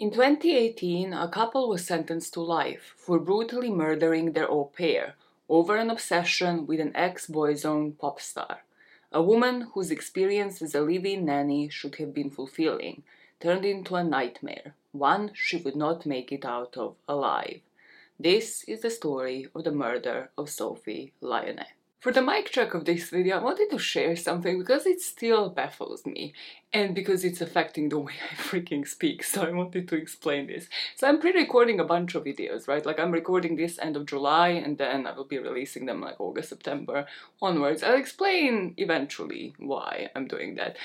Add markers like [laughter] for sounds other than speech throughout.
In 2018, a couple was sentenced to life for brutally murdering their au pair over an obsession with an ex boyzone pop star. A woman whose experience as a live in nanny should have been fulfilling turned into a nightmare, one she would not make it out of alive. This is the story of the murder of Sophie Lionnet. For the mic check of this video, I wanted to share something because it still baffles me and because it's affecting the [laughs] way I freaking speak, so I wanted to explain this. So I'm pre-recording a bunch of videos, right? Like I'm recording this end of July and then I will be releasing them like August, September onwards. I'll explain eventually why I'm doing that.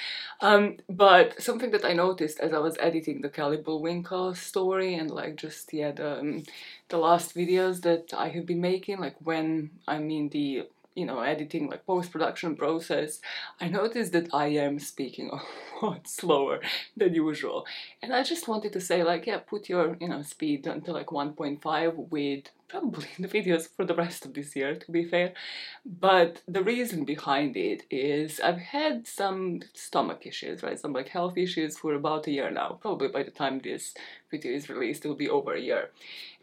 Um, but something that I noticed as I was editing the Kelly Bullwinkle story and like just, yeah, the, um, the last videos that I have been making, like when I'm in the you know, editing, like post-production process, I noticed that I am speaking [laughs] a lot slower than usual. And I just wanted to say like, yeah, put your, you know, speed down to like 1.5 with probably in the videos for the rest of this year, to be fair. But the reason behind it is I've had some stomach issues, right? Some like health issues for about a year now. Probably by the time this video is released, it will be over a year.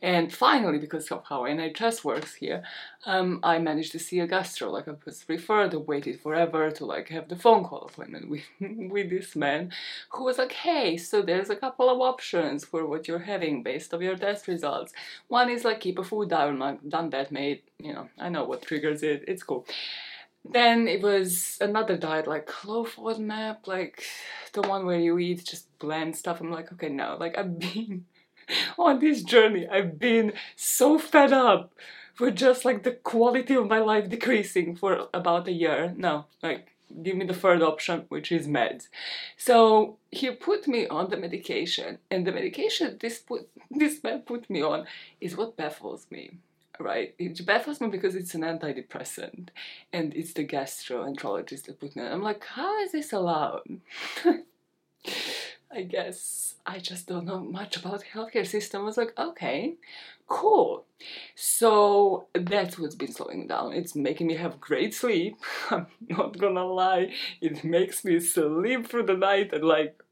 And finally, because of how NHS works here, um, I managed to see a gastro. Like I was referred, waited forever to like have the phone call appointment with [laughs] with this man, who was like, "Hey, so there's a couple of options for what you're having based on your test results. One is like keep a food down. I've done that, mate. You know, I know what triggers it. It's cool." Then it was another diet, like low FODMAP, like the one where you eat just bland stuff. I'm like, okay, no, like I've been [laughs] on this journey. I've been so fed up for just like the quality of my life decreasing for about a year. No, like give me the third option, which is meds. So he put me on the medication, and the medication this put [laughs] this man put me on is what baffles me. Right, it baffles me because it's an antidepressant, and it's the gastroenterologist that put me on. I'm like, how is this allowed? [laughs] I guess I just don't know much about the healthcare system. I was like, okay, cool. So that's what's been slowing down. It's making me have great sleep. [laughs] I'm not gonna lie. It makes me sleep through the night and like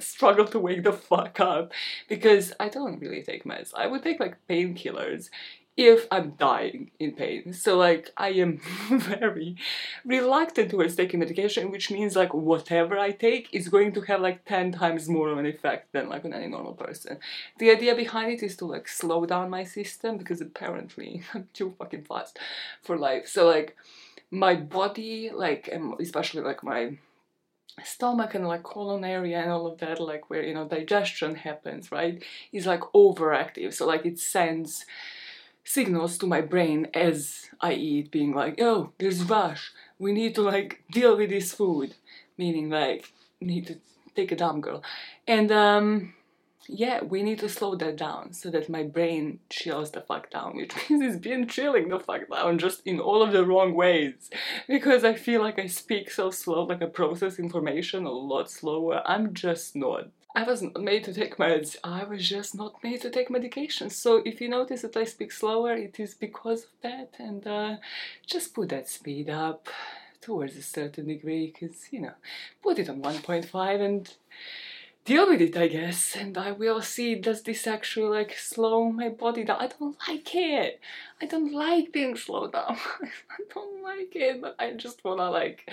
struggle to wake the fuck up because I don't really take meds. I would take like painkillers if I'm dying in pain. So like I am [laughs] very reluctant towards taking medication, which means like whatever I take is going to have like 10 times more of an effect than like on any normal person. The idea behind it is to like slow down my system because apparently [laughs] I'm too fucking fast for life. So like my body, like especially like my stomach and like colon area and all of that like where you know digestion happens right is like overactive so like it sends signals to my brain as I eat, being like, oh, there's rush. We need to like deal with this food, meaning like need to take a dump, girl. And um, yeah, we need to slow that down so that my brain chills the fuck down, which [laughs] means it's been chilling the fuck down just in all of the wrong ways. Because I feel like I speak so slow, like I process information a lot slower. I'm just not I wasn't made to take meds. I was just not made to take medication. So if you notice that I speak slower, it is because of that. And uh, just put that speed up towards a certain degree, because you know, put it on 1.5 and deal with it, I guess. And I will see does this actually like slow my body down. I don't like it. I don't like being slowed down. [laughs] I don't like it, but I just wanna like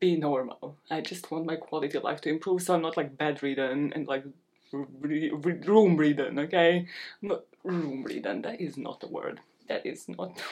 be normal. I just want my quality of life to improve so I'm not like bedridden and like room ridden, okay? Not room ridden, that is not a word. That is not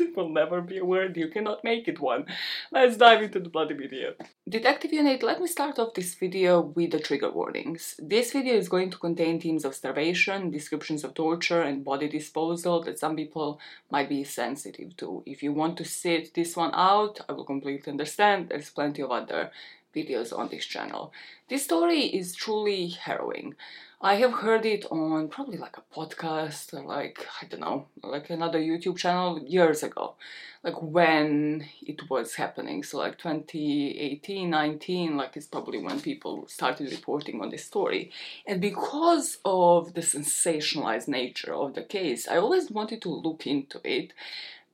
it [laughs] will never be a word, you cannot make it one. Let's dive into the bloody video. Detective Unit, let me start off this video with the trigger warnings. This video is going to contain themes of starvation, descriptions of torture and body disposal that some people might be sensitive to. If you want to sit this one out, I will completely understand. There's plenty of other videos on this channel. This story is truly harrowing. I have heard it on probably like a podcast or like, I don't know, like another YouTube channel years ago, like when it was happening. So like 2018, 19, like it's probably when people started reporting on this story. And because of the sensationalized nature of the case, I always wanted to look into it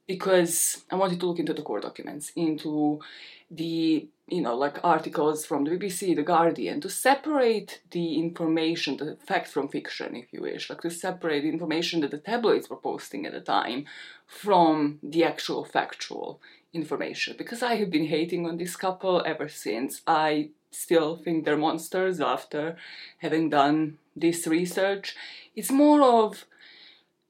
because I wanted to look into the court documents, into the you know, like articles from the BBC, The Guardian, to separate the information, the fact from fiction, if you wish, like to separate the information that the tabloids were posting at the time from the actual factual information. Because I have been hating on this couple ever since. I still think they're monsters after having done this research. It's more of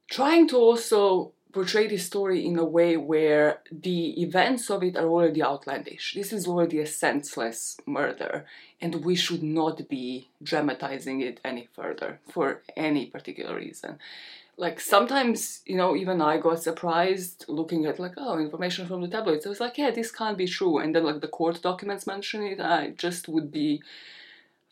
trying to also portray this story in a way where the events of it are already outlandish. This is already a senseless murder, and we should not be dramatizing it any further for any particular reason. Like sometimes, you know, even I got surprised looking at like, oh, information from the tabloids. I was like, yeah, this can't be true. And then like the court documents mention it, I just would be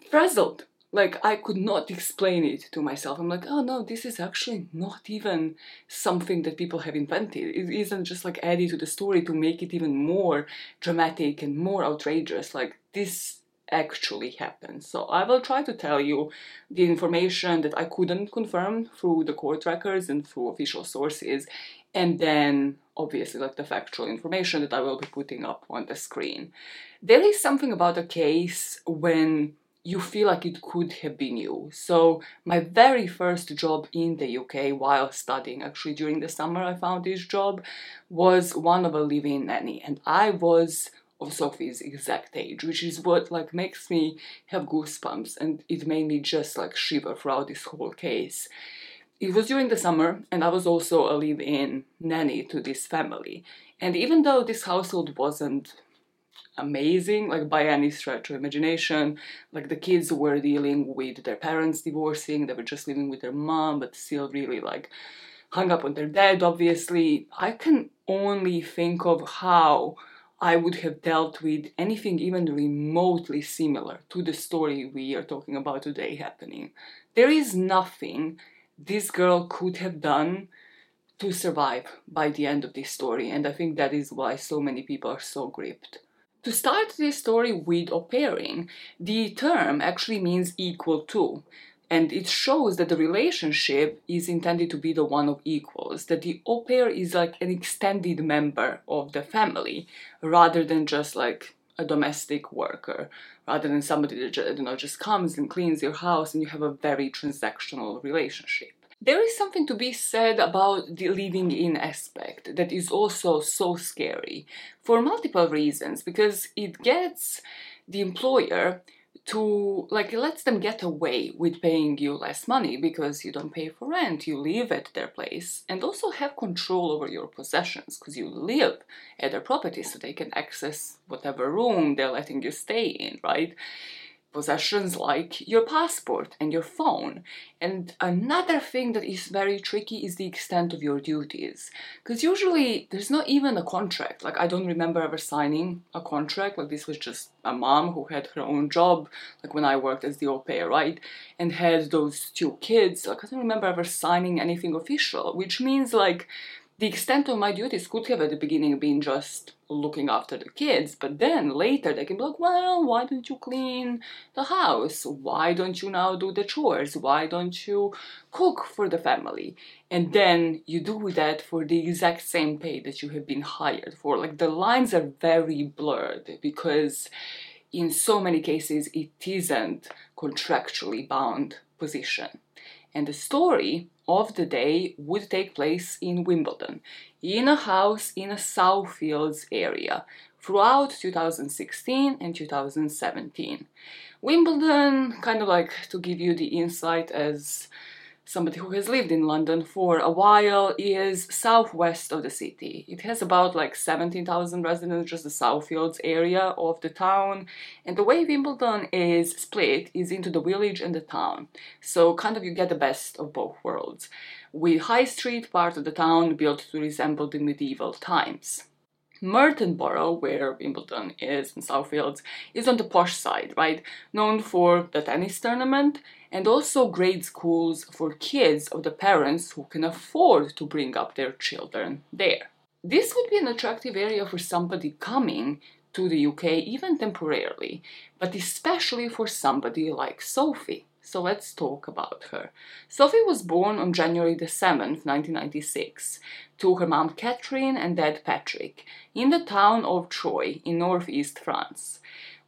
frazzled like I could not explain it to myself. I'm like, oh no, this is actually not even something that people have invented. It isn't just like added to the story to make it even more dramatic and more outrageous. Like this actually happened. So I will try to tell you the information that I couldn't confirm through the court records and through official sources, and then obviously like the factual information that I will be putting up on the screen. There is something about a case when you feel like it could have been you. So, my very first job in the UK while studying, actually during the summer, I found this job, was one of a living nanny, and I was of Sophie's exact age, which is what like makes me have goosebumps, and it made me just like shiver throughout this whole case. It was during the summer, and I was also a live in nanny to this family. And even though this household wasn't amazing, like by any stretch of imagination. Like the kids were dealing with their parents divorcing, they were just living with their mom, but still really like hung up on their dad, obviously. I can only think of how I would have dealt with anything even remotely similar to the story we are talking about today happening. There is nothing this girl could have done to survive by the end of this story, and I think that is why so many people are so gripped. To start this story with au pairing, the term actually means equal to, and it shows that the relationship is intended to be the one of equals, that the au pair is like an extended member of the family rather than just like a domestic worker, rather than somebody that you know just comes and cleans your house and you have a very transactional relationship there is something to be said about the living in aspect that is also so scary for multiple reasons because it gets the employer to like lets them get away with paying you less money because you don't pay for rent you live at their place and also have control over your possessions because you live at their property so they can access whatever room they're letting you stay in right possessions like your passport and your phone. And another thing that is very tricky is the extent of your duties. Because usually there's not even a contract. Like, I don't remember ever signing a contract. Like, this was just a mom who had her own job, like when I worked as the au pair, right? And had those two kids. Like, I don't remember ever signing anything official, which means, like, the extent of my duties could have at the beginning been just looking after the kids, but then later they can be like, well, why don't you clean the house? Why don't you now do the chores? Why don't you cook for the family? And then you do that for the exact same pay that you have been hired for. Like the lines are very blurred because in so many cases it isn't contractually bound position. And the story of the day would take place in Wimbledon, in a house in a Southfields area, throughout 2016 and 2017. Wimbledon, kind of like to give you the insight as somebody who has lived in London for a while, is southwest of the city. It has about like 17,000 residents, just the Southfields area of the town. And the way Wimbledon is split is into the village and the town. So kind of you get the best of both worlds. With High Street part of the town built to resemble the medieval times. Merton Borough, where Wimbledon is in Southfields, is on the posh side, right? Known for the tennis tournament and also grade schools for kids of the parents who can afford to bring up their children there. This would be an attractive area for somebody coming to the UK even temporarily, but especially for somebody like Sophie. So let's talk about her. Sophie was born on January the 7th, 1996, to her mom Catherine and dad Patrick, in the town of Troyes in northeast France.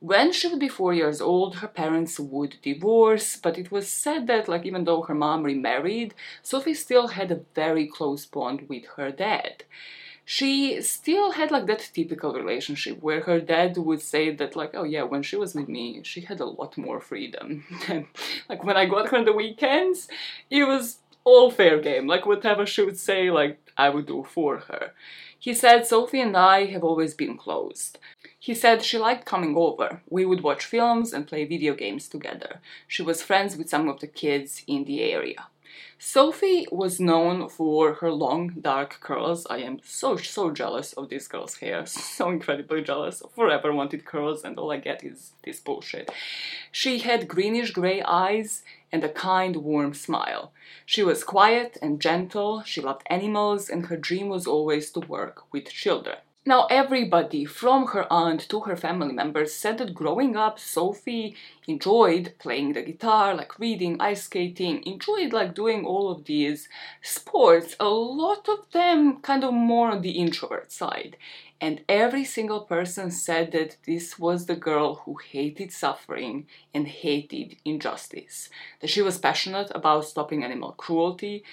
When she would be four years old, her parents would divorce, but it was said that, like, even though her mom remarried, Sophie still had a very close bond with her dad. She still had like that typical relationship where her dad would say that like oh yeah when she was with me she had a lot more freedom. And [laughs] like when i got her on the weekends it was all fair game like whatever she would say like i would do for her. He said sophie and i have always been close he said she liked coming over. We would watch films and play video games together. She was friends with some of the kids in the area. Sophie was known for her long dark curls. I am so so jealous of this girl's hair, [laughs] so incredibly jealous. Forever wanted curls and all I get is this bullshit. She had greenish gray eyes and a kind warm smile. She was quiet and gentle, she loved animals and her dream was always to work with children. Now, everybody from her aunt to her family members said that growing up, Sophie enjoyed playing the guitar, like reading, ice skating, enjoyed like doing all of these sports. A lot of them kind of more on the introvert side. And every single person said that this was the girl who hated suffering and hated injustice. That she was passionate about stopping animal cruelty,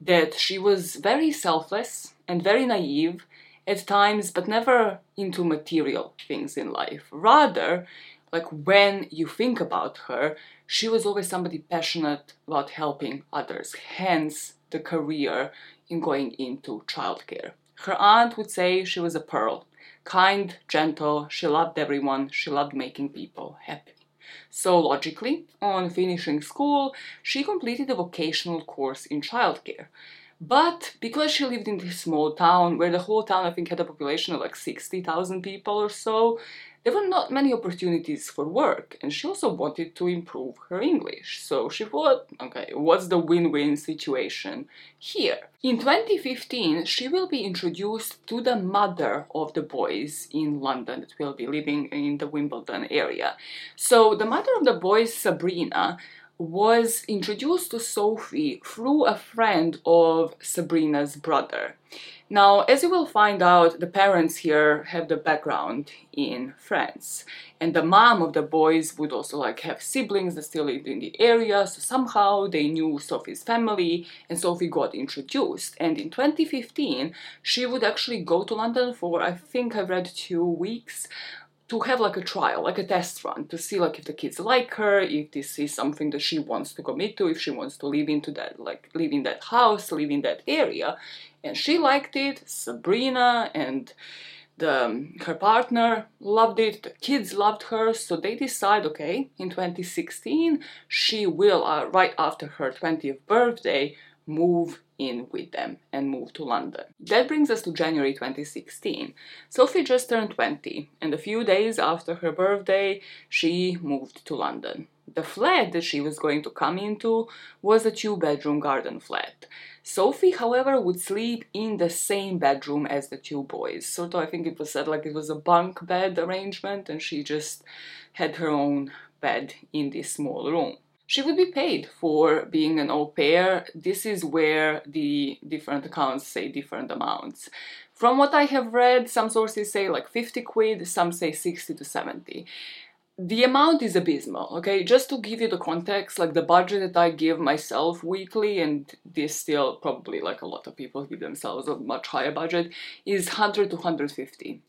that she was very selfless and very naive at times, but never into material things in life. Rather, like when you think about her, she was always somebody passionate about helping others, hence the career in going into childcare. Her aunt would say she was a pearl, kind, gentle, she loved everyone, she loved making people happy. So logically, on finishing school, she completed a vocational course in childcare. But because she lived in this small town, where the whole town I think had a population of like 60,000 people or so, there were not many opportunities for work, and she also wanted to improve her English. So she thought, okay, what's the win win situation here? In 2015, she will be introduced to the mother of the boys in London that will be living in the Wimbledon area. So the mother of the boys, Sabrina, was introduced to Sophie through a friend of Sabrina's brother. Now, as you will find out, the parents here have the background in France, and the mom of the boys would also like have siblings that still lived in the area, so somehow they knew Sophie's family, and Sophie got introduced. And in 2015, she would actually go to London for I think I read two weeks to have like a trial, like a test run, to see like if the kids like her, if this is something that she wants to commit to, if she wants to live into that, like live in that house, live in that area. And she liked it, Sabrina and the, um, her partner loved it, the kids loved her, so they decide, okay, in 2016, she will, uh, right after her 20th birthday, move in with them and move to London. That brings us to January 2016. Sophie just turned 20, and a few days after her birthday, she moved to London. The flat that she was going to come into was a two bedroom garden flat. Sophie, however, would sleep in the same bedroom as the two boys. Sort of, I think it was said like it was a bunk bed arrangement, and she just had her own bed in this small room she would be paid for being an au pair. This is where the different accounts say different amounts. From what I have read, some sources say like 50 quid, some say 60 to 70. The amount is abysmal, okay? Just to give you the context, like the budget that I give myself weekly, and this still probably like a lot of people give themselves a much higher budget, is 100 to 150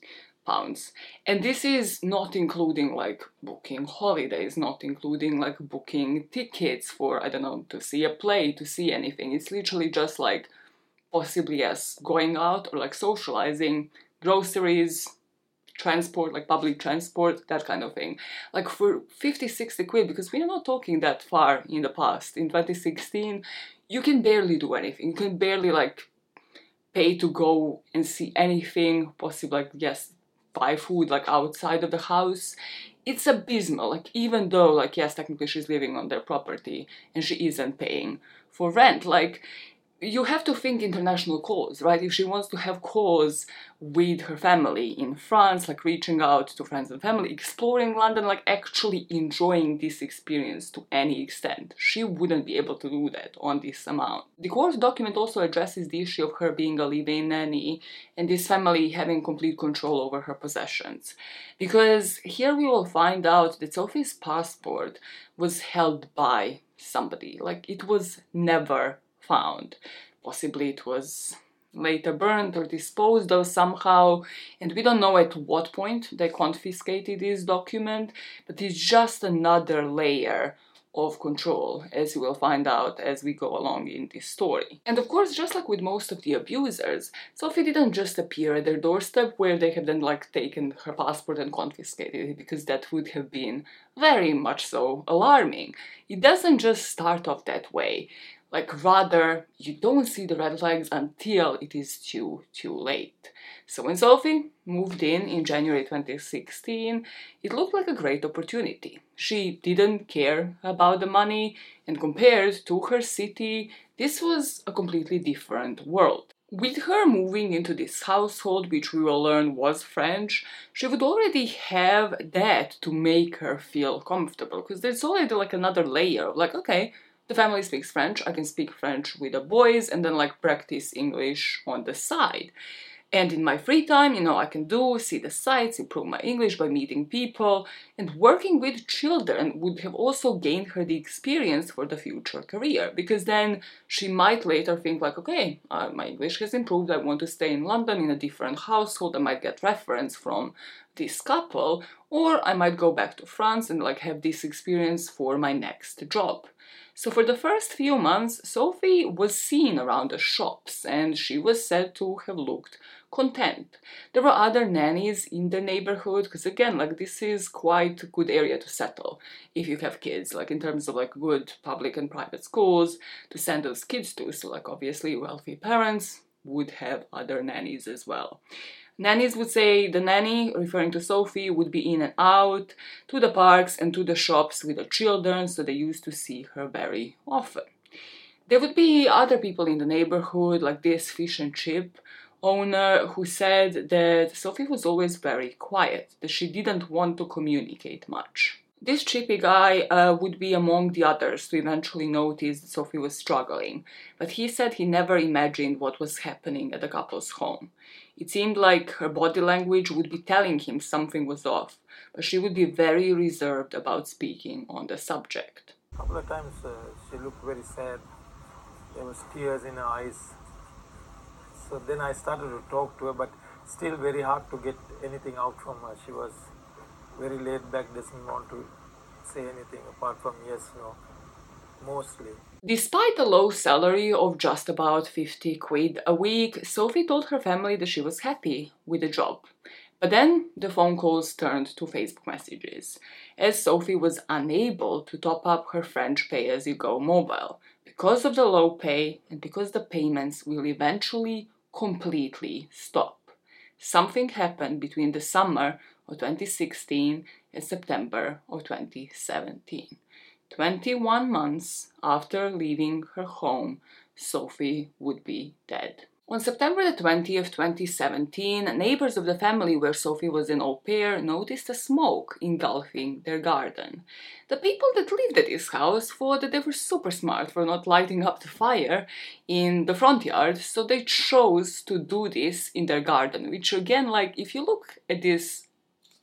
pounds. And this is not including like booking holidays, not including like booking tickets for, I don't know, to see a play, to see anything. It's literally just like possibly yes, going out or like socializing, groceries, transport, like public transport, that kind of thing. Like for 50, 60 quid, because we are not talking that far in the past. In 2016, you can barely do anything. You can barely like pay to go and see anything possible. Like, yes, buy food like outside of the house it's abysmal. Like even though like yes technically she's living on their property and she isn't paying for rent like you have to think international cause, right? If she wants to have cause with her family in France, like reaching out to friends and family, exploring London, like actually enjoying this experience to any extent, she wouldn't be able to do that on this amount. The court document also addresses the issue of her being a live-in nanny and this family having complete control over her possessions. Because here we will find out that Sophie's passport was held by somebody, like it was never found. Possibly it was later burned or disposed of somehow, and we don't know at what point they confiscated this document, but it's just another layer of control, as you will find out as we go along in this story. And of course, just like with most of the abusers, Sophie didn't just appear at their doorstep where they have then like taken her passport and confiscated it, because that would have been very much so alarming. It doesn't just start off that way like rather you don't see the red flags until it is too too late. So when sophie moved in in january 2016 it looked like a great opportunity. She didn't care about the money and compared to her city this was a completely different world. With her moving into this household, which we will learn was French, she would already have that to make her feel comfortable because there's already like another layer of like, okay, the family speaks French, I can speak French with the boys and then like practice English on the side. And in my free time, you know, I can do, see the sights, improve my English by meeting people, and working with children would have also gained her the experience for the future career. Because then she might later think like, okay, uh, my English has improved, I want to stay in London in a different household, I might get reference from this couple, or I might go back to France and like have this experience for my next job. So for the first few months, Sophie was seen around the shops and she was said to have looked content. There were other nannies in the neighborhood because again, like this is quite a good area to settle if you have kids, like in terms of like good public and private schools to send those kids to. So like obviously wealthy parents would have other nannies as well. Nannies would say the nanny, referring to Sophie, would be in and out to the parks and to the shops with the children, so they used to see her very often. There would be other people in the neighborhood, like this fish and chip owner, who said that Sophie was always very quiet, that she didn't want to communicate much. This chippy guy uh, would be among the others to eventually notice that Sophie was struggling, but he said he never imagined what was happening at the couple's home. It seemed like her body language would be telling him something was off, but she would be very reserved about speaking on the subject. A couple of times uh, she looked very sad. There was tears in her eyes. So then I started to talk to her, but still very hard to get anything out from her. She was very laid back, doesn't want to say anything apart from yes, no, mostly. Despite the low salary of just about 50 quid a week, Sophie told her family that she was happy with the job. But then the phone calls turned to Facebook messages, as Sophie was unable to top up her French pay as you go mobile because of the low pay and because the payments will eventually completely stop. Something happened between the summer of 2016 and September of 2017. 21 months after leaving her home, Sophie would be dead. On September the 20th, 2017, neighbors of the family where Sophie was an au pair noticed a smoke engulfing their garden. The people that lived at this house thought that they were super smart for not lighting up the fire in the front yard, so they chose to do this in their garden, which again, like, if you look at this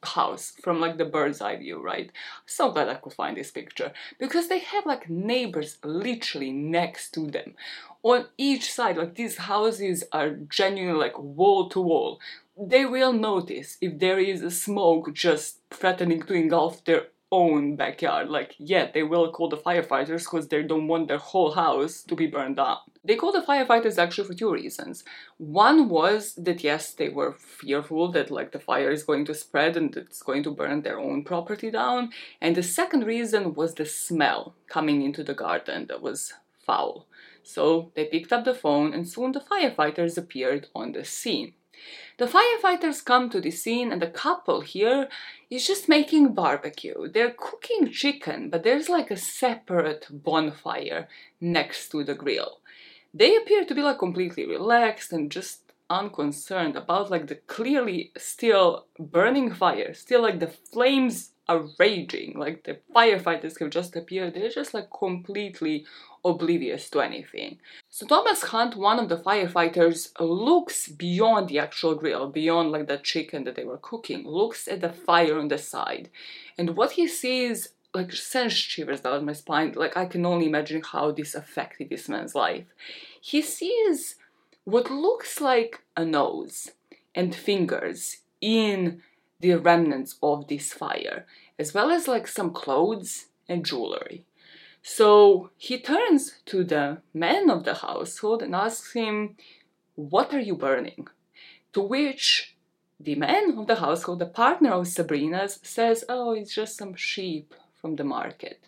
house from like the bird's eye view, right? So glad I could find this picture because they have like neighbors literally next to them on each side. Like these houses are genuinely like wall to wall. They will notice if there is a smoke just threatening to engulf their own backyard. Like, yeah, they will call the firefighters because they don't want their whole house to be burned down. They called the firefighters actually for two reasons. One was that yes, they were fearful that like the fire is going to spread and it's going to burn their own property down. And the second reason was the smell coming into the garden that was foul. So they picked up the phone and soon the firefighters appeared on the scene. The firefighters come to the scene and the couple here is just making barbecue. They're cooking chicken, but there's like a separate bonfire next to the grill. they appear to be like completely relaxed and just unconcerned about like the clearly still burning fire, still like the flames are raging, like the firefighters have just appeared, they're just like completely oblivious to anything. So Thomas Hunt, one of the firefighters, looks beyond the actual grill, beyond like the chicken that they were cooking, looks at the fire on the side. And what he sees like sends shivers down my spine. Like I can only imagine how this affected this man's life. He sees what looks like a nose and fingers in the remnants of this fire, as well as like some clothes and jewelry. So he turns to the man of the household and asks him, What are you burning? To which the man of the household, the partner of Sabrina's, says, Oh, it's just some sheep from the market.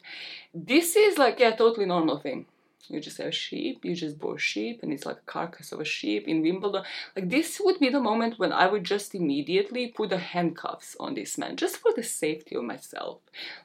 This is like a totally normal thing you just have sheep, you just bought sheep, and it's like a carcass of a sheep in Wimbledon. Like, this would be the moment when I would just immediately put the handcuffs on this man, just for the safety of myself.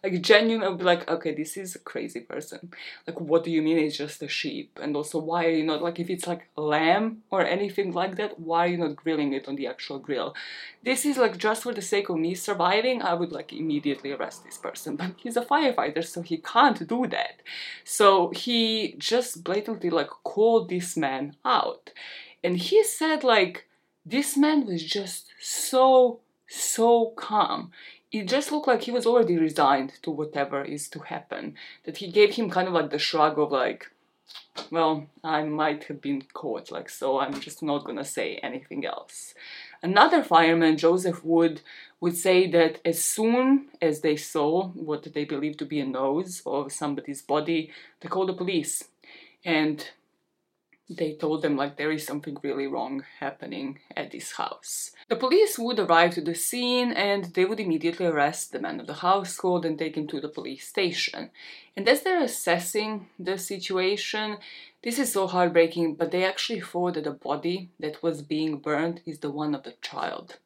Like, genuinely, I would be like, okay, this is a crazy person. Like, what do you mean it's just a sheep? And also, why are you not, like, if it's like lamb or anything like that, why are you not grilling it on the actual grill? This is like just for the sake of me surviving, I would like immediately arrest this person. But he's a firefighter, so he can't do that. So he just blatantly like called this man out. And he said like this man was just so so calm. It just looked like he was already resigned to whatever is to happen. That he gave him kind of like the shrug of like, well, I might have been caught, like, so I'm just not gonna say anything else. Another fireman, Joseph Wood, would say that as soon as they saw what they believed to be a nose of somebody's body, they called the police and they told them like there is something really wrong happening at this house. The police would arrive to the scene and they would immediately arrest the man of the household and take him to the police station. And as they're assessing the situation, this is so heartbreaking, but they actually thought that the body that was being burned is the one of the child,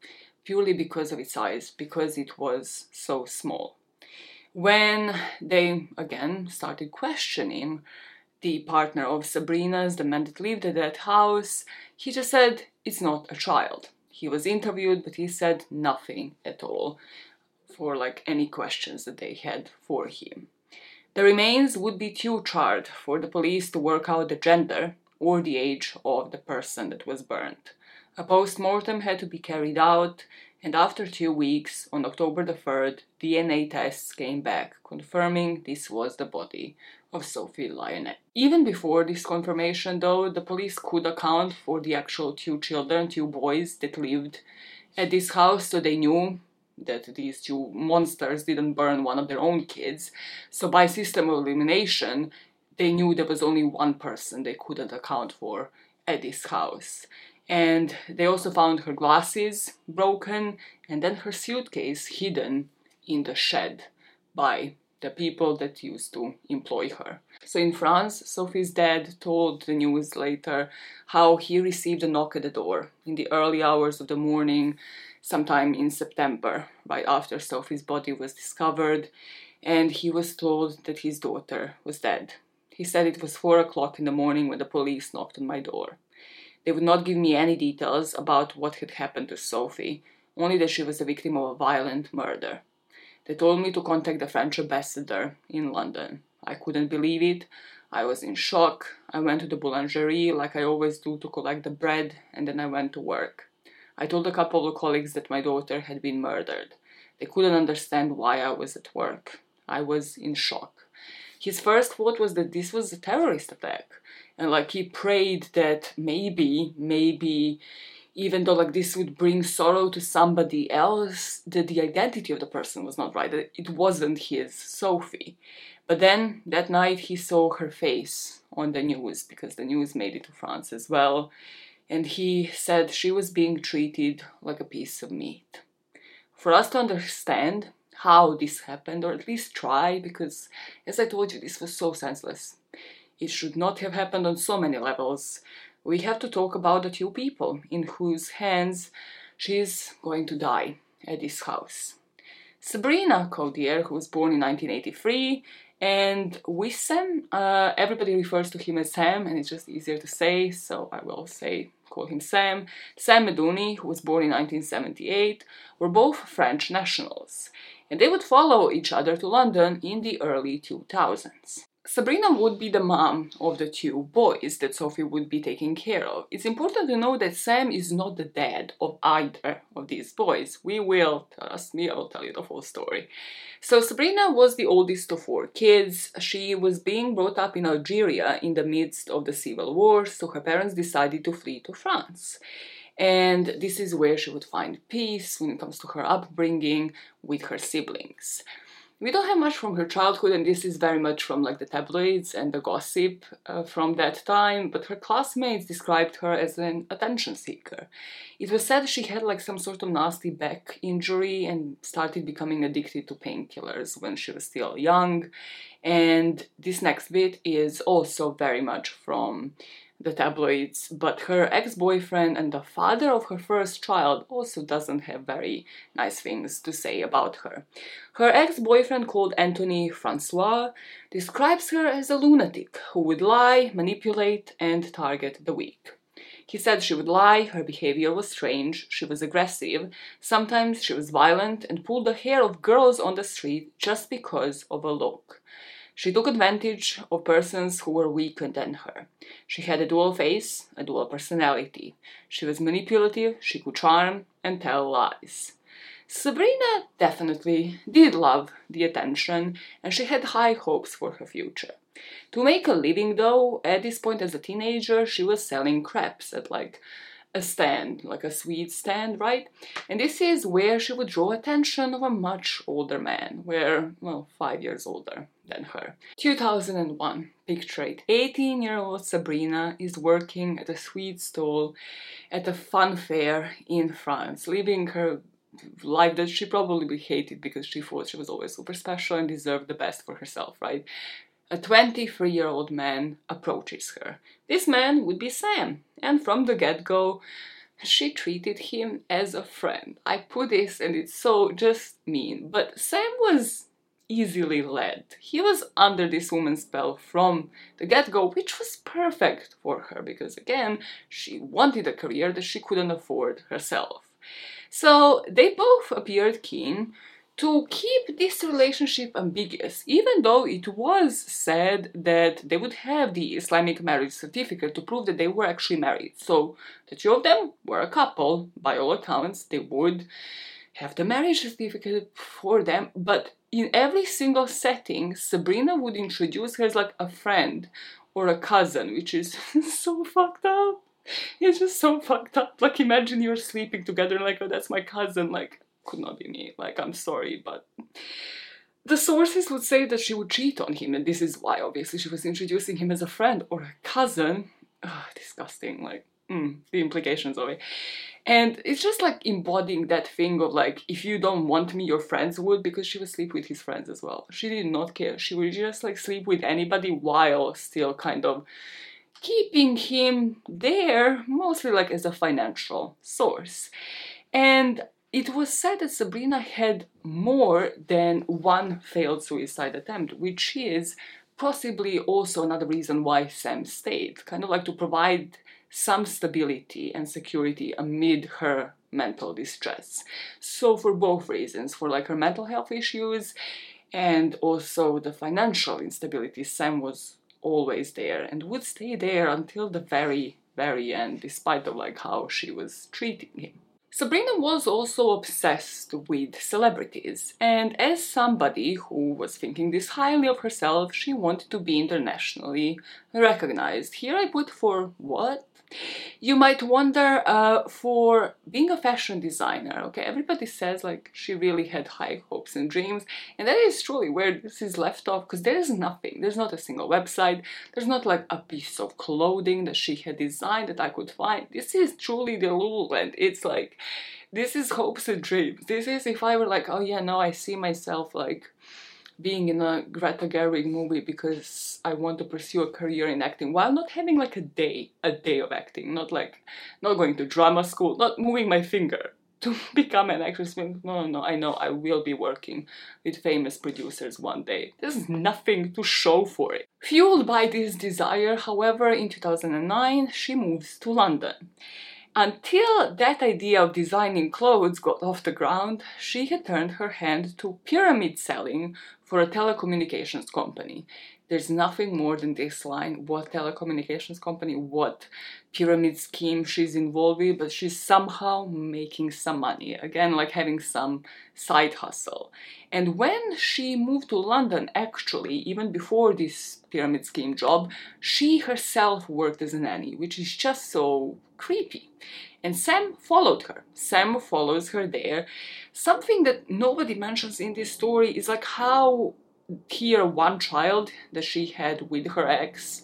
purely because of its size, because it was so small. When they again started questioning the partner of Sabrina's, the man that lived at that house, he just said it's not a child. He was interviewed, but he said nothing at all for like any questions that they had for him. The remains would be too charred for the police to work out the gender or the age of the person that was burnt. A post mortem had to be carried out, and after two weeks, on October the 3rd, DNA tests came back, confirming this was the body of Sophie Lionnet. Even before this confirmation, though, the police could account for the actual two children, two boys that lived at this house, so they knew that these two monsters didn't burn one of their own kids. So, by system of elimination, they knew there was only one person they couldn't account for at this house and they also found her glasses broken and then her suitcase hidden in the shed by the people that used to employ her. So in France, Sophie's dad told the news later how he received a knock at the door in the early hours of the morning, sometime in September, right after Sophie's body was discovered, and he was told that his daughter was dead. He said it was four o'clock in the morning when the police knocked on my door. They would not give me any details about what had happened to Sophie, only that she was the victim of a violent murder. They told me to contact the French ambassador in London. I couldn't believe it. I was in shock. I went to the boulangerie like I always do to collect the bread, and then I went to work. I told a couple of colleagues that my daughter had been murdered. They couldn't understand why I was at work. I was in shock. His first thought was that this was a terrorist attack and like he prayed that maybe maybe even though like this would bring sorrow to somebody else that the identity of the person was not right that it wasn't his sophie. But then that night he saw her face on the news because the news made it to france as well. And he said she was being treated like a piece of meat. For us to understand how this happened or at least try because as i told you this was so senseless it should not have happened on so many levels. We have to talk about the two people in whose hands she is going to die at this house. Sabrina Kouider, who was born in 1983, And Ouissem, uh, everybody refers to him as Sam, and it's just easier to say, so I will say call him Sam. Sam Medouni, who was born in 1978, were both French nationals, and they would follow each other to London in the early 2000s. Sabrina would be the mom of the two boys that Sophie would be taking care of. It's important to know that Sam is not the dad of either of these boys. We will, trust me, I will tell you the full story. So Sabrina was the oldest of four kids. She was being brought up in Algeria in the midst of the civil war, so her parents decided to flee to France. And this is where she would find peace when it comes to her upbringing with her siblings we don't have much from her childhood, and this is very much from like the tabloids and the gossip uh, from that time. But her classmates described her as an attention seeker. It was said she had like some sort of nasty back injury and started becoming addicted to painkillers when she was still young. And this next bit is also very much from the tabloids, but her ex boyfriend and the father of her first child also doesn't have very nice things to say about her. Her ex boyfriend, called Anthony Francois, describes her as a lunatic who would lie, manipulate, and target the weak. He said she would lie, her behavior was strange, she was aggressive, sometimes she was violent and pulled the hair of girls on the street just because of a look. She took advantage of persons who were weaker than her. She had a dual face, a dual personality. She was manipulative, she could charm and tell lies. Sabrina definitely did love the attention, and she had high hopes for her future. To make a living, though, at this point as a teenager, she was selling crepes at like a stand, like a sweet stand, right? And this is where she would draw attention of a much older man, where, well, five years older than her. 2001, picture it. 18 year old Sabrina is working at a sweet stall at a fun fair in France, living her life that she probably hated because she thought she was always super special and deserved the best for herself, right? a 23 year old man approaches her. This man would be Sam, and from the get go, she treated him as a friend. I put this, and it's so just mean, but Sam was easily led. He was under this woman's spell from the get go, which was perfect for her because, again, she wanted a career that she couldn't afford herself. So they both appeared keen to keep this relationship ambiguous, even though it was said that they would have the Islamic marriage certificate to prove that they were actually married. So the two of them were a couple, by all accounts, they would have the marriage certificate for them, but in every single setting, Sabrina would introduce her as like a friend or a cousin, which is [laughs] so fucked up. It's just so fucked up. Like, imagine you're sleeping together, like, oh, that's my cousin. Like, could not be me. Like, I'm sorry, but the sources would say that she would cheat on him, and this is why, obviously, she was introducing him as a friend or a cousin. Ugh, disgusting, like, mm, the implications of it. And it's just like embodying that thing of like, if you don't want me, your friends would, because she would sleep with his friends as well. She did not care. She would just like sleep with anybody while still kind of keeping him there, mostly like as a financial source. And it was said that Sabrina had more than one failed suicide attempt, which is possibly also another reason why Sam stayed, kind of like to provide some stability and security amid her mental distress. So, for both reasons, for like her mental health issues and also the financial instability, Sam was always there and would stay there until the very, very end, despite of like how she was treating him. Sabrina was also obsessed with celebrities, and as somebody who was thinking this highly of herself, she wanted to be internationally recognized. Here I put for what? You might wonder uh, for being a fashion designer, okay, everybody says like she really had high hopes and dreams, and that is truly where this is left off because there is nothing, there's not a single website, there's not like a piece of clothing that she had designed that I could find. This is truly the Lululand. It's like, this is hopes and dreams. This is if I were like, oh yeah, no, I see myself like being in a Greta Gerwig movie because I want to pursue a career in acting while not having like a day, a day of acting, not like not going to drama school, not moving my finger [laughs] to become an actress. No, no, no, I know I will be working with famous producers one day. There's nothing to show for it. Fueled by this desire, however, in 2009, she moves to London. Until that idea of designing clothes got off the ground, she had turned her hand to pyramid selling for a telecommunications company. There's nothing more than this line what telecommunications company, what pyramid scheme she's involved with, but she's somehow making some money. Again, like having some side hustle. And when she moved to London, actually, even before this pyramid scheme job, she herself worked as a nanny, which is just so creepy. And Sam followed her. Sam follows her there. Something that nobody mentions in this story is like how here one child that she had with her ex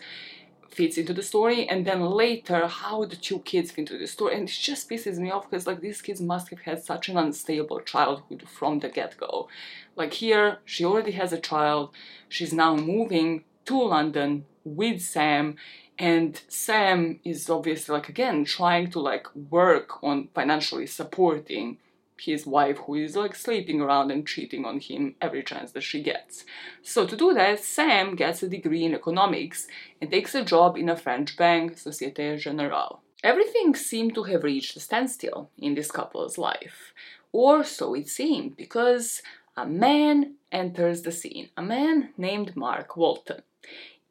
fits into the story and then later how the two kids fit into the story and it just pisses me off because like these kids must have had such an unstable childhood from the get-go like here she already has a child she's now moving to london with sam and Sam is obviously like again trying to like work on financially supporting his wife who is like sleeping around and cheating on him every chance that she gets. So to do that, Sam gets a degree in economics and takes a job in a French bank, Societe Generale. Everything seemed to have reached a standstill in this couple's life, or so it seemed, because a man enters the scene, a man named Mark Walton.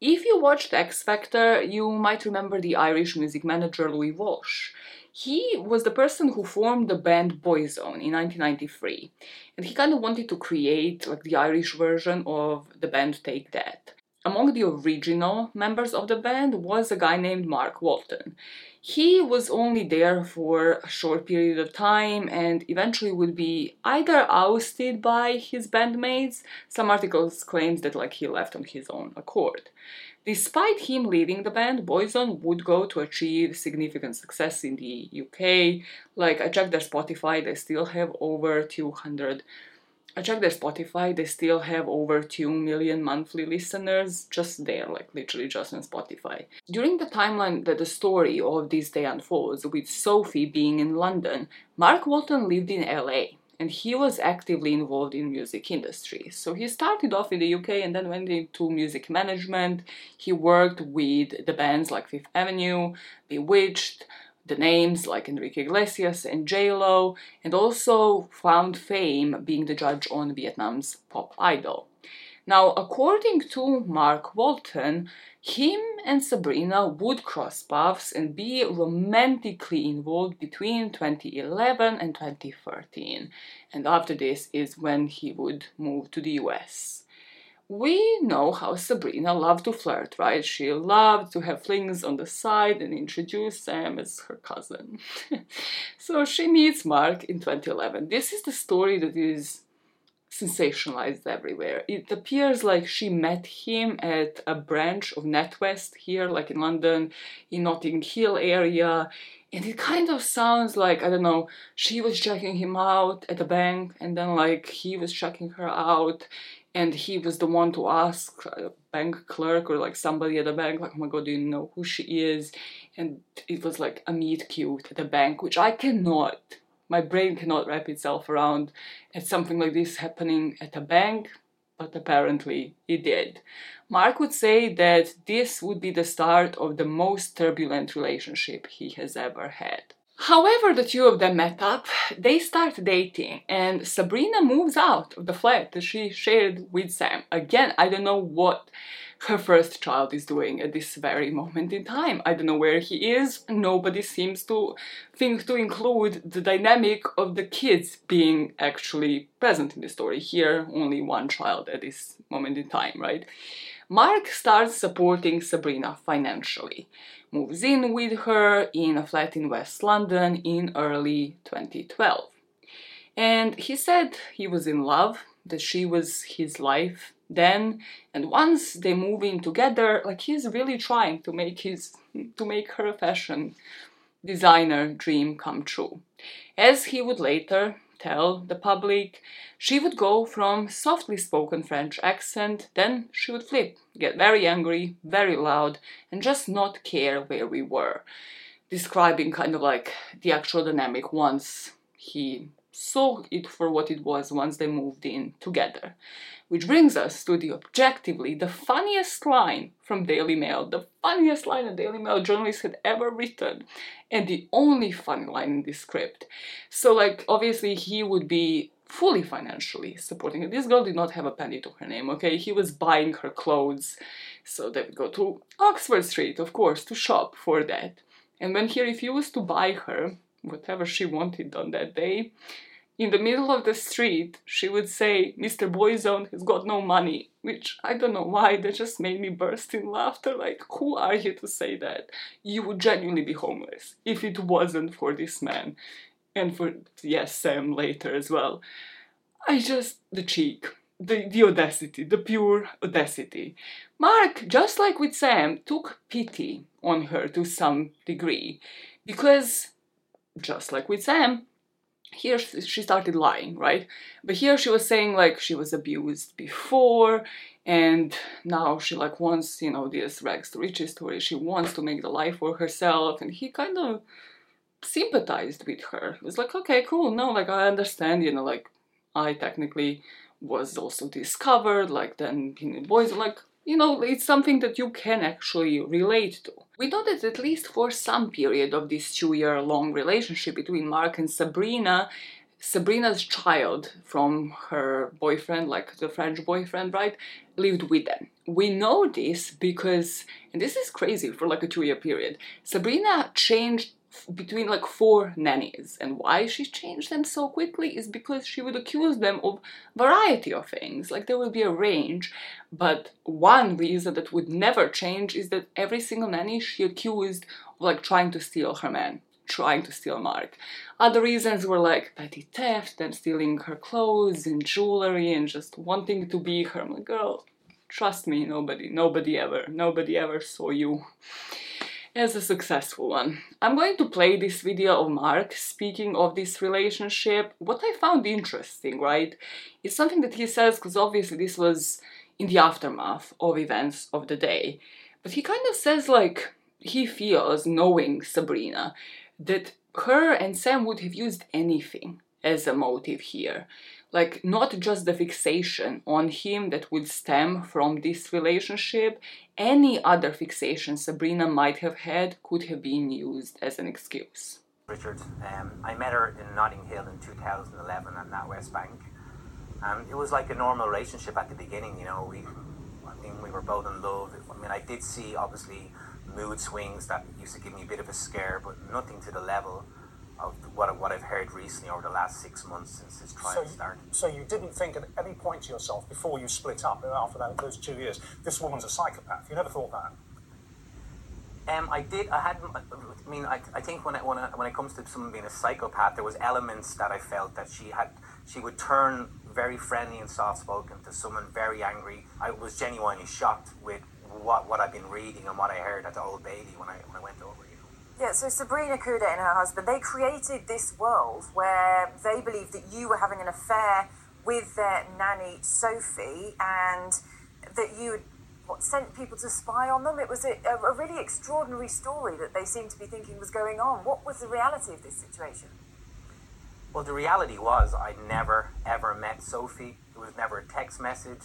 If you watched X Factor, you might remember the Irish music manager Louis Walsh. He was the person who formed the band Boyzone in 1993, and he kind of wanted to create like the Irish version of the band Take That. Among the original members of the band was a guy named Mark Walton. He was only there for a short period of time and eventually would be either ousted by his bandmates, some articles claims that like he left on his own accord. Despite him leaving the band, Boyzone would go to achieve significant success in the UK. Like I checked their Spotify, they still have over 200 I checked their Spotify, they still have over 2 million monthly listeners just there, like literally just on Spotify. During the timeline that the story of this day unfolds, with Sophie being in London, Mark Walton lived in LA and he was actively involved in music industry. So he started off in the UK and then went into music management. He worked with the bands like Fifth Avenue, B*Witched, the names like Enrique Iglesias and J-Lo, and also found fame being the judge on Vietnam's Pop Idol. Now, according to Mark Walton, him and Sabrina would cross paths and be romantically involved between 2011 and 2013. And after this is when he would move to the US we know how Sabrina loved to flirt, right? She loved to have flings on the side and introduce Sam as her cousin. [laughs] so she meets Mark in 2011. This is the story that is sensationalized everywhere. It appears like she met him at a branch of NatWest here, like in London, in Notting Hill area. And it kind of sounds like, I don't know, she was checking him out at the bank and then like he was checking her out and he was the one to ask a bank clerk or like somebody at the bank like oh my god do you know who she is? And it was like a meet cute at the bank which i cannot my brain cannot wrap itself around at something like this happening at a bank but apparently it did. Mark would say that this would be the start of the most turbulent relationship he has ever had However, the two of them met up, they start dating, and Sabrina moves out of the flat that she shared with Sam. Again, I don't know what her first child is doing at this very moment in time. I don't know where he is. Nobody seems to think to include the dynamic of the kids being actually present in the story. Here, only one child at this moment in time, right? Mark starts supporting Sabrina financially moves in with her in a flat in West London in early 2012. And he said he was in love, that she was his life then, and once they move in together, like he's really trying to make his to make her fashion designer dream come true. As he would later tell the public, she would go from softly spoken French accent, then she would flip, get very angry, very loud, and just not care where we were. Describing kind of like the actual dynamic once he saw it for what it was once they moved in together. Which brings us to the objectively the funniest line from Daily Mail, the funniest line a Daily Mail journalist had ever written, and the only funny line in this script. So, like, obviously, he would be fully financially supporting it. This girl did not have a penny to her name, okay? He was buying her clothes. So they would go to Oxford Street, of course, to shop for that. And when he refused to buy her whatever she wanted on that day, in the middle of the street, she would say, Mr. Boyzone has got no money, which I don't know why, that just made me burst in laughter. Like, who are you to say that? You would genuinely be homeless if it wasn't for this man and for yes Sam later as well. I just the cheek, the the audacity, the pure audacity. Mark, just like with Sam, took pity on her to some degree, because just like with Sam, here she started lying, right? But here she was saying like she was abused before and now she like wants, you know, this rags to riches story. She wants to make the life for herself and he kind of sympathized with her. It was like, okay, cool, no, like I understand, you know, like I technically was also discovered, like then boys like you know, it's something that you can actually relate to. We know that at least for some period of this two year long relationship between Mark and Sabrina, Sabrina's child from her boyfriend, like the French boyfriend, right, lived with them. We know this because, and this is crazy for like a two year period, Sabrina changed between like four nannies. And why she changed them so quickly is because she would accuse them of variety of things. Like there will be a range but one reason that would never change is that every single nanny she accused of like trying to steal her man trying to steal mark. Other reasons were like petty theft and stealing her clothes and jewelry and just wanting to be her I'm like girl. Trust me nobody nobody ever nobody ever saw you as a successful one. I'm going to play this video of Mark speaking of this relationship. What I found interesting, right, is something that he says, because obviously this was in the aftermath of events of the day, but he kind of says like he feels, knowing Sabrina, that her and Sam would have used anything as a motive here like not just the fixation on him that would stem from this relationship any other fixation sabrina might have had could have been used as an excuse. Richard um, i met her in notting hill in 2011 at west Bank. And it was like a normal relationship at the beginning you know we i mean we were both in love. I mean i did see obviously mood swings that used to give me a bit of a scare but nothing to the level of what, what I've heard recently over the last six months since this trial so, started. So you didn't think at any point to yourself before you split up after that, those two years, this woman's a psychopath. You never thought that. Um, I did. I had. I mean, I, I think when it, when, it, when it comes to someone being a psychopath, there was elements that I felt that she had. She would turn very friendly and soft spoken to someone very angry. I was genuinely shocked with what what I've been reading and what I heard at the Old Bailey when I when I went over. Yeah, so Sabrina Kouider and her husband, they created this world where they believed that you were having an affair with their nanny Sophie and that you had what, sent people to spy on them. It was a, a really extraordinary story that they seemed to be thinking was going on. What was the reality of this situation? Well, the reality was I never ever met Sophie. It was never a text message,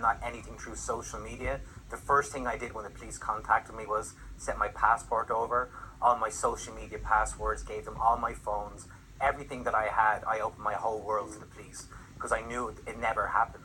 not anything through social media. The first thing I did when the police contacted me was send my passport over all my social media passwords, gave them all my phones, everything that I had. I opened my whole world to the police because I knew it never happened.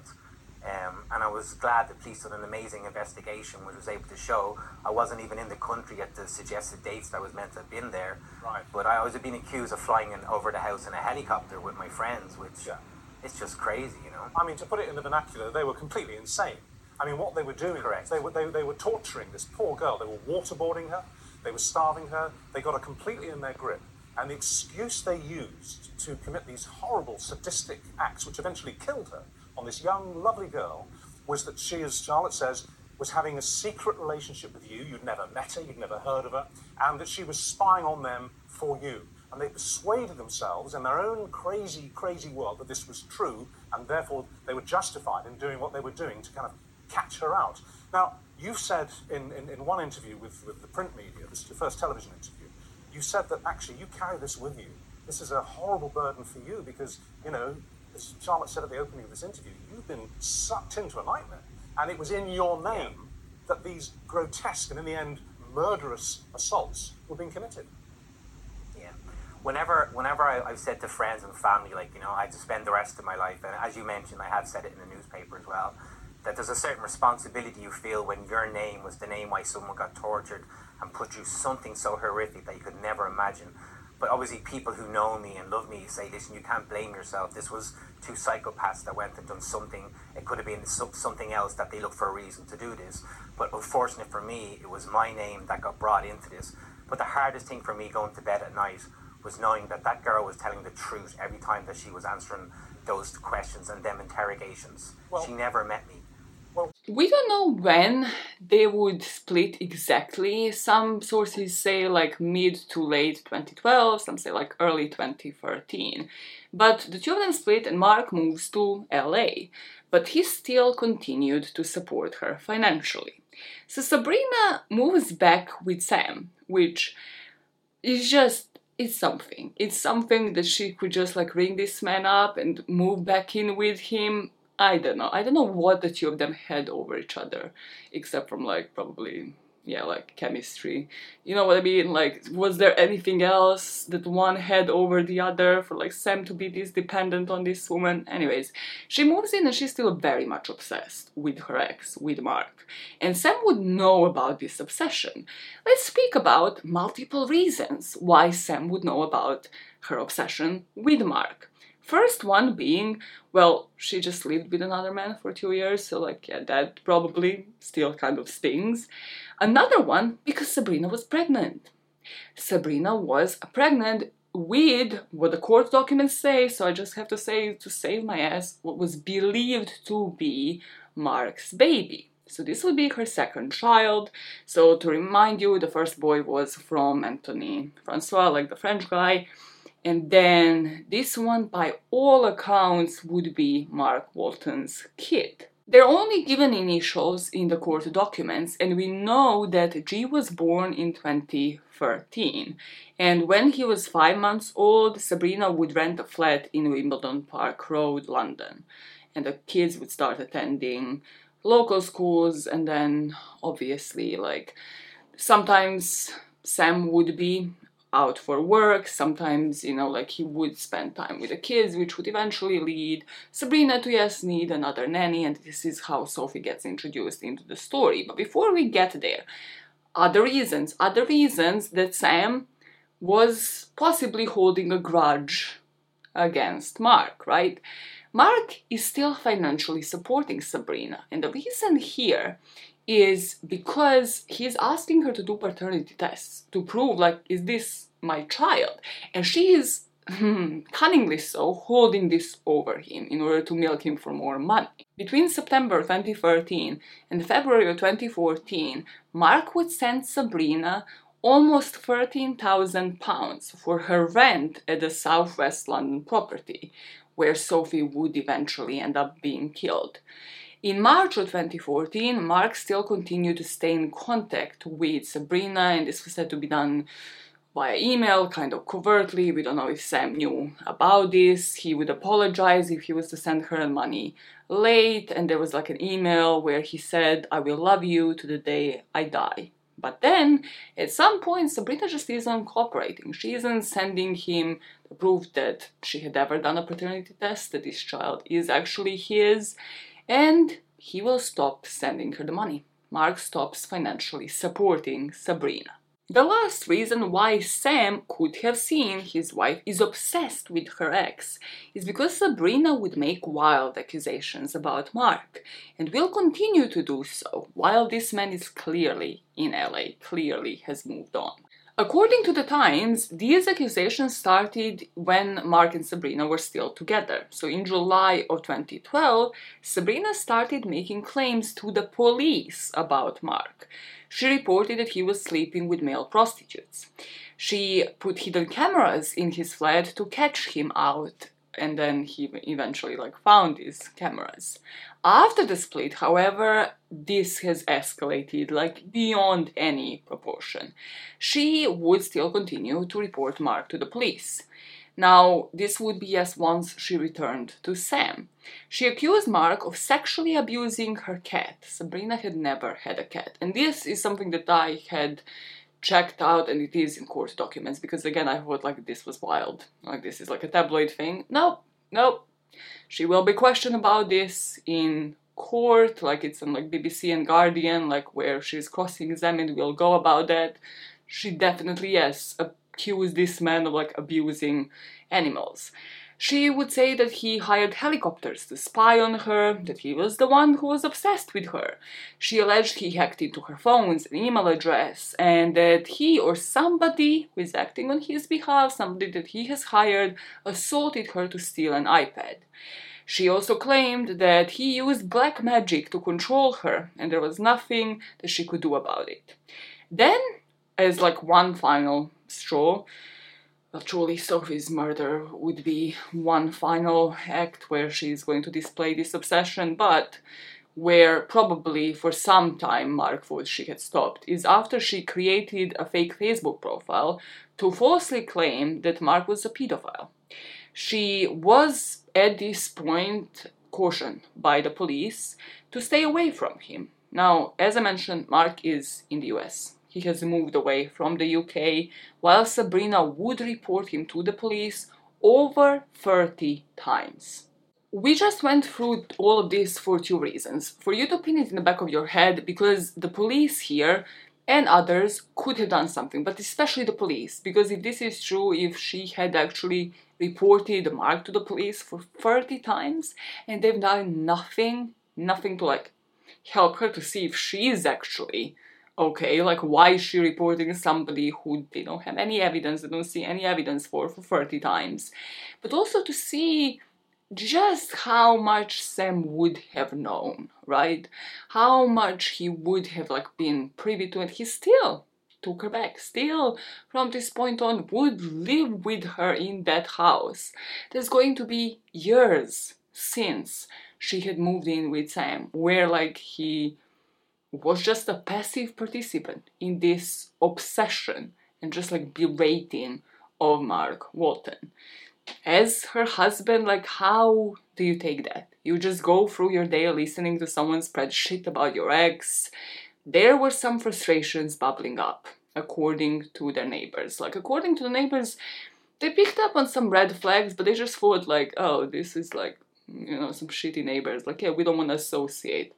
Um, and I was glad the police did an amazing investigation, which was able to show I wasn't even in the country at the suggested dates that I was meant to have been there. Right. But I was being accused of flying in over the house in a helicopter with my friends, which yeah. it's just crazy, you know. I mean, to put it in the vernacular, they were completely insane. I mean, what they were doing, Correct. They were they, they were torturing this poor girl. They were waterboarding her. They were starving her. They got her completely in their grip. And the excuse they used to commit these horrible, sadistic acts, which eventually killed her, on this young, lovely girl, was that she, as Charlotte says, was having a secret relationship with you. You'd never met her, you'd never heard of her, and that she was spying on them for you. And they persuaded themselves in their own crazy, crazy world that this was true, and therefore they were justified in doing what they were doing to kind of catch her out. Now, you said in, in, in, one interview with, with the print media, this is your first television interview, you said that actually you carry this with you this is a horrible burden for you because, you know, as Charlotte said at the opening of this interview, you've been sucked into a nightmare. And it was in your name that these grotesque and, in the end, murderous assaults were being committed. Yeah. Whenever, whenever I, I've said to friends and family, like, you know, I had to spend the rest of my life, and as you mentioned, I have said it in the newspaper as well, that there's a certain responsibility you feel when your name was the name why someone got tortured and put you something so horrific that you could never imagine. But obviously, people who know me and love me say, listen, you can't blame yourself. This was two psychopaths that went and done something. It could have been something else that they looked for a reason to do this. But unfortunately for me, it was my name that got brought into this. But the hardest thing for me going to bed at night was knowing that that girl was telling the truth every time that she was answering those questions and them interrogations. Well, she never met me. We don't know when they would split exactly. Some sources say like mid to late 2012, some say like early 2013. But the two of them split and Mark moves to LA. But he still continued to support her financially. So Sabrina moves back with Sam, which is just it's something. It's something that she could just like ring this man up and move back in with him I don't know. I don't know what the two of them had over each other, except from like probably yeah, like chemistry. You know what I mean? Like, was there anything else that one had over the other for like Sam to be this dependent on this woman? Anyways, she moves in and she's still very much obsessed with her ex, with Mark. And Sam would know about this obsession. Let's speak about multiple reasons why Sam would know about her obsession with Mark. First one being, well, she just lived with another man for two years, so like, yeah, that probably still kind of stings. Another one, because Sabrina was pregnant. Sabrina was pregnant with what the court documents say, so I just have to say, to save my ass, what was believed to be Mark's baby. So this would be her second child. So to remind you, the first boy was from Anthony Francois, like the French guy. And then this one, by all accounts, would be Mark Walton's kid. They're only given initials in the court documents, and we know that G was born in 2013. And when he was five months old, Sabrina would rent a flat in Wimbledon Park Road, London. And the kids would start attending local schools, and then obviously, like, sometimes Sam would be out for work. Sometimes, you know, like he would spend time with the kids, which would eventually lead Sabrina to yes, need another nanny, and this is how Sophie gets introduced into the story. But before we get there, other reasons, other reasons that Sam was possibly holding a grudge against Mark, right? Mark is still financially supporting Sabrina, and the reason here is because he's asking her to do paternity tests to prove like is this my child? And she is hmm, cunningly so holding this over him in order to milk him for more money. Between september 2013 and february of 2014 mark would send sabrina almost 13,000 pounds for her rent at the southwest london property where sophie would eventually end up being killed in March of 2014, Mark still continued to stay in contact with Sabrina, and this was said to be done via email, kind of covertly. We don't know if Sam knew about this. He would apologize if he was to send her money late, and there was like an email where he said, I will love you to the day I die. But then, at some point, Sabrina just isn't cooperating. She isn't sending him the proof that she had ever done a paternity test, that this child is actually his and he will stop sending her the money. Mark stops financially supporting Sabrina. The last reason why Sam could have seen his wife is obsessed with her ex is because Sabrina would make wild accusations about Mark and will continue to do so while this man is clearly in LA, clearly has moved on. According to the Times, these accusations started when Mark and Sabrina were still together. So in July of 2012, Sabrina started making claims to the police about Mark. She reported that he was sleeping with male prostitutes. She put hidden cameras in his flat to catch him out and then he eventually like found these cameras after the split however this has escalated like beyond any proportion. She would still continue to report mark to the police. Now, this would be as once she returned to Sam. She accused Mark of sexually abusing her cat. Sabrina had never had a cat, and this is something that I had checked out and it is in court documents because again I thought like this was wild. Like this is like a tabloid thing. No no she will be questioned about this in court like it's on like BBC and Guardian like where she's crossing examined we'll go about that. She definitely yes accused this man of like abusing animals she would say that he hired helicopters to spy on her, that he was the one who was obsessed with her. She alleged he hacked into her phones and email address, and that he or somebody who is acting on his behalf, somebody that he has hired, assaulted her to steal an iPad. She also claimed that he used black magic to control her, and there was nothing that she could do about it. Then, as like one final straw, truly Sophie's murder would be one final act where she's going to display this obsession, but where probably for some time Mark thought she had stopped is after she created a fake Facebook profile to falsely claim that Mark was a pedophile. She was at this point cautioned by the police to stay away from him. Now, as I mentioned, Mark is in the US he has moved away from the UK, while Sabrina would report him to the police over 30 times. We just went through all of this for two reasons. For you to pin it in the back of your head, because the police here and others could have done something, but especially the police, because if this is true, if she had actually reported Mark to the police for 30 times and they've done nothing, nothing to like help her to see if she is actually okay like why is she reporting somebody who they don't have any evidence they don't see any evidence for for 30 times? But also to see just how much sam would have known right? How much he would have like been privy to and he still took her back. Still from this point on would live with her in that house. There's going to be years since she had moved in with sam where like he was just a passive participant in this obsession and just like berating of Mark Walton. As her husband, like, how do you take that? You just go through your day listening to someone spread shit about your ex. There were some frustrations bubbling up, according to their neighbors. Like, according to the neighbors, they picked up on some red flags, but they just thought, like, oh, this is like, you know, some shitty neighbors. Like, yeah, we don't want to associate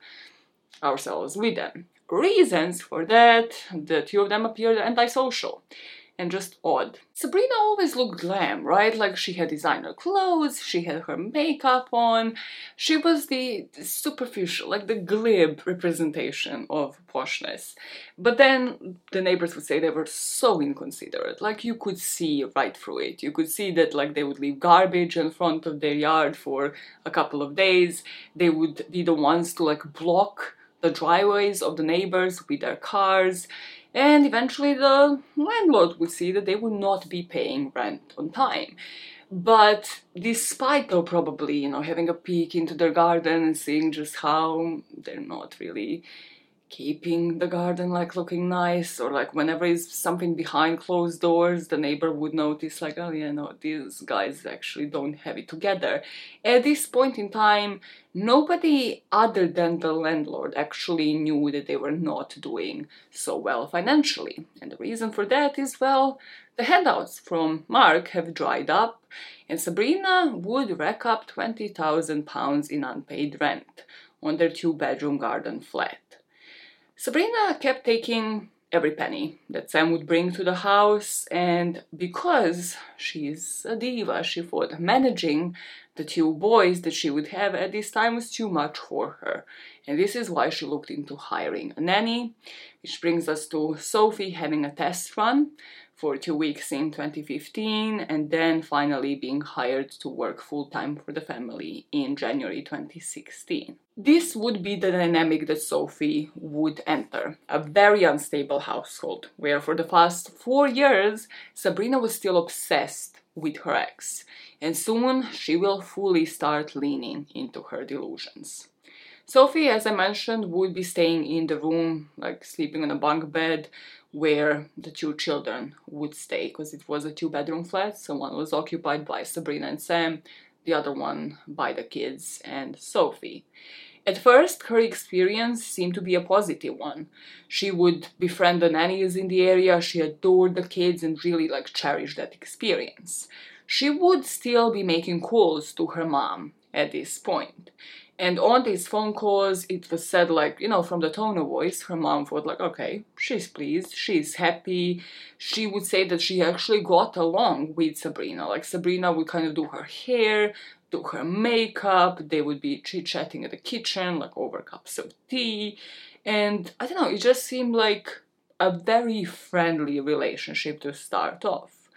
ourselves with them. Reasons for that, the two of them appeared antisocial and just odd. Sabrina always looked glam, right? Like she had designer clothes, she had her makeup on. She was the, superficial, like the glib representation of poshness. But then the neighbors would say they were so inconsiderate. Like you could see right through it. You could see that like they would leave garbage in front of their yard for a couple of days. They would be the ones to like block the driveways of the neighbors with their cars, and eventually the landlord would see that they would not be paying rent on time. But despite though probably, you know, having a peek into their garden and seeing just how they're not really keeping the garden like looking nice or like whenever is something behind closed doors the neighbor would notice like oh yeah no these guys actually don't have it together. At this point in time nobody other than the landlord actually knew that they were not doing so well financially. And the reason for that is well the handouts from mark have dried up and sabrina would rack up 20000 pounds in unpaid rent on their two bedroom garden flat Sabrina kept taking every penny that Sam would bring to the house, and because she's a diva, she thought managing the two boys that she would have at this time was too much for her. And this is why she looked into hiring a nanny, which brings us to Sophie having a test run for two weeks in 2015 and then finally being hired to work full time for the family in January 2016. This would be the dynamic that Sophie would enter a very unstable household, where for the past four years, Sabrina was still obsessed with her ex, and soon she will fully start leaning into her delusions. Sophie, as I mentioned, would be staying in the room, like sleeping on a bunk bed, where the two children would stay, because it was a two bedroom flat, so one was occupied by Sabrina and Sam, the other one by the kids and Sophie. At first, her experience seemed to be a positive one. She would befriend the nannies in the area, she adored the kids and really like cherished that experience. She would still be making calls to her mom at this point. And on these phone calls, it was said, like, you know, from the tone of voice, her mom thought, like, okay, she's pleased, she's happy. She would say that she actually got along with Sabrina. Like, Sabrina would kind of do her hair, do her makeup, they would be chit chatting in the kitchen, like, over cups of tea. And I don't know, it just seemed like a very friendly relationship to start off.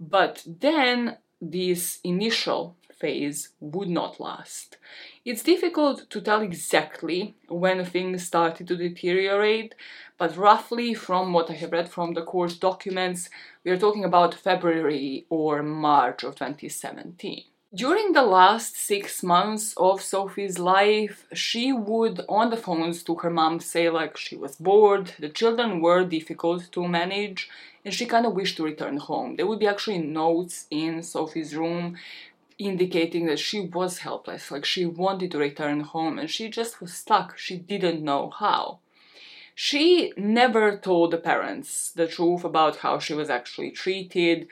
But then this initial phase would not last. It's difficult to tell exactly when things started to deteriorate, but roughly from what I have read from the court documents, we are talking about February or March of 2017. During the last six months of Sophie's life, she would, on the phones to her mom, say like she was bored, the children were difficult to manage, and she kind of wished to return home. There would be actually notes in Sophie's room indicating that she was helpless, like she wanted to return home and she just was stuck. She didn't know how. She never told the parents the truth about how she was actually treated,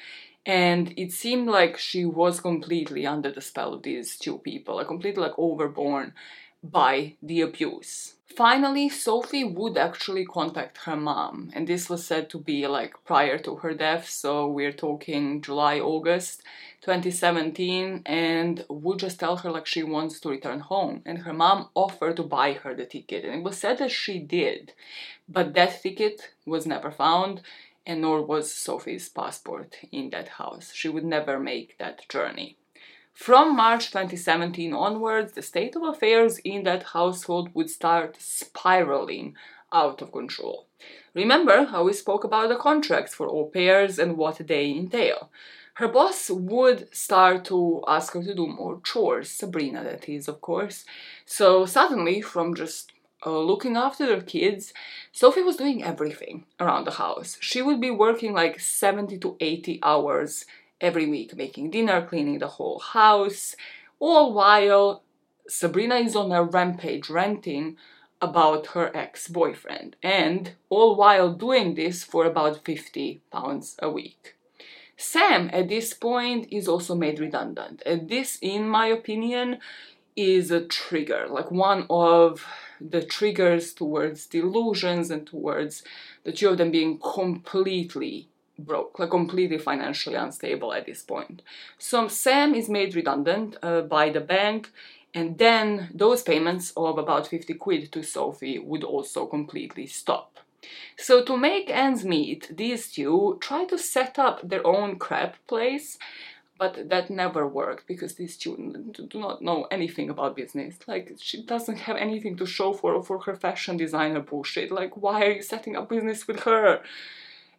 and it seemed like she was completely under the spell of these two people, like completely like overborne by the abuse. Finally, Sophie would actually contact her mom, and this was said to be like prior to her death, so we're talking July, August 2017, and would just tell her like she wants to return home. And her mom offered to buy her the ticket, and it was said that she did, but that ticket was never found, and nor was Sophie's passport in that house. She would never make that journey. From March 2017 onwards, the state of affairs in that household would start spiraling out of control. Remember how we spoke about the contracts for au pairs and what they entail. Her boss would start to ask her to do more chores, Sabrina, that is, of course. So suddenly, from just uh, looking after their kids, Sophie was doing everything around the house. She would be working like 70 to 80 hours every week, making dinner, cleaning the whole house, all while Sabrina is on a rampage ranting about her ex boyfriend, and all while doing this for about 50 pounds a week. Sam, at this point, is also made redundant, and this, in my opinion, is a trigger, like one of the triggers towards delusions and towards the two of them being completely broke, like completely financially unstable at this point. So Sam is made redundant uh, by the bank, and then those payments of about 50 quid to Sophie would also completely stop. So to make ends meet, these two try to set up their own crêpe place, but that never worked because these two do not know anything about business. Like she doesn't have anything to show for for her fashion designer bullshit. Like why are you setting up business with her?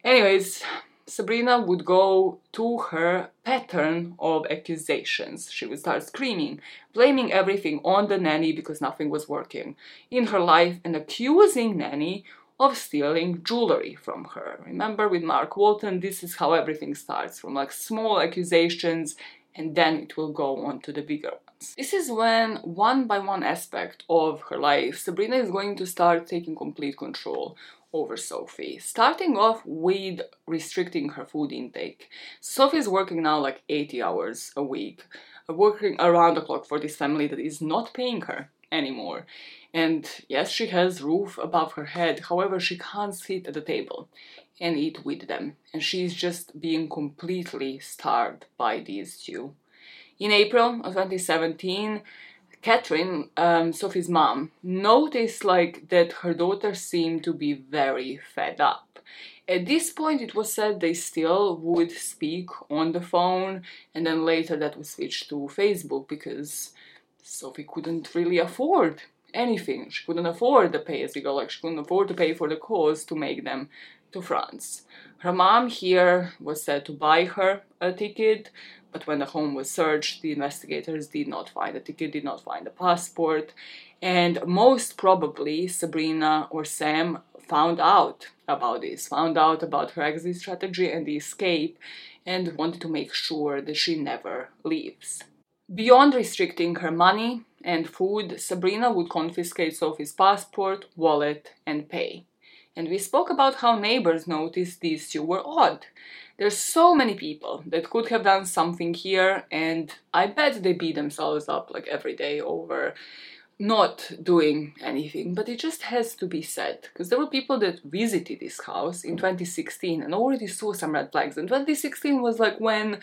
Anyways, Sabrina would go to her pattern of accusations. She would start screaming, blaming everything on the nanny because nothing was working in her life and accusing nanny of stealing jewelry from her. Remember with Mark Walton, this is how everything starts from like small accusations and then it will go on to the bigger ones. This is when one by one aspect of her life, Sabrina is going to start taking complete control over Sophie, starting off with restricting her food intake. Sophie is working now like 80 hours a week, working around the clock for this family that is not paying her anymore. And yes, she has roof above her head, however, she can't sit at the table and eat with them, and she's just being completely starved by these two. In April of 2017, Catherine, um, Sophie's mom, noticed like that her daughter seemed to be very fed up. At this point, it was said they still would speak on the phone, and then later that was switched to Facebook because Sophie couldn't really afford anything. She couldn't afford the pay as you go, like she couldn't afford to pay for the calls to make them to France. Her mom here was said to buy her a ticket, but when the home was searched, the investigators did not find a ticket, did not find a passport, and most probably Sabrina or Sam found out about this, found out about her exit strategy and the escape, and wanted to make sure that she never leaves. Beyond restricting her money and food, Sabrina would confiscate Sophie's passport, wallet, and pay. And we spoke about how neighbors noticed these two were odd. There's so many people that could have done something here, and I bet they beat themselves up like every day over not doing anything, but it just has to be said because there were people that visited this house in 2016 and already saw some red flags. And 2016 was like when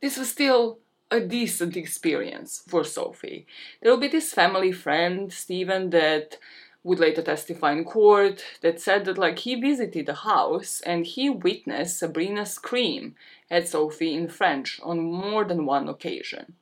this was still a decent experience for Sophie. There will be this family friend, Stephen, that would later testify in court that said that like he visited the house and he witnessed Sabrina scream at Sophie in French on more than one occasion.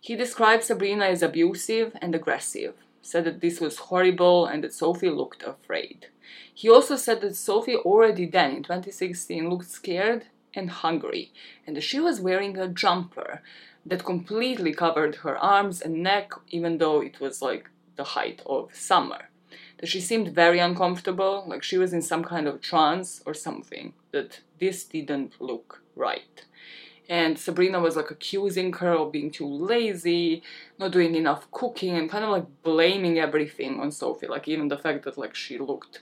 He described Sabrina as abusive and aggressive, said that this was horrible and that Sophie looked afraid. He also said that Sophie already then in 2016 looked scared and hungry and that she was wearing a jumper that completely covered her arms and neck even though it was like the height of summer that she seemed very uncomfortable, like she was in some kind of trance or something, that this didn't look right. And Sabrina was like accusing her of being too lazy, not doing enough cooking, and kind of like blaming everything on Sophie, like even the fact that like she looked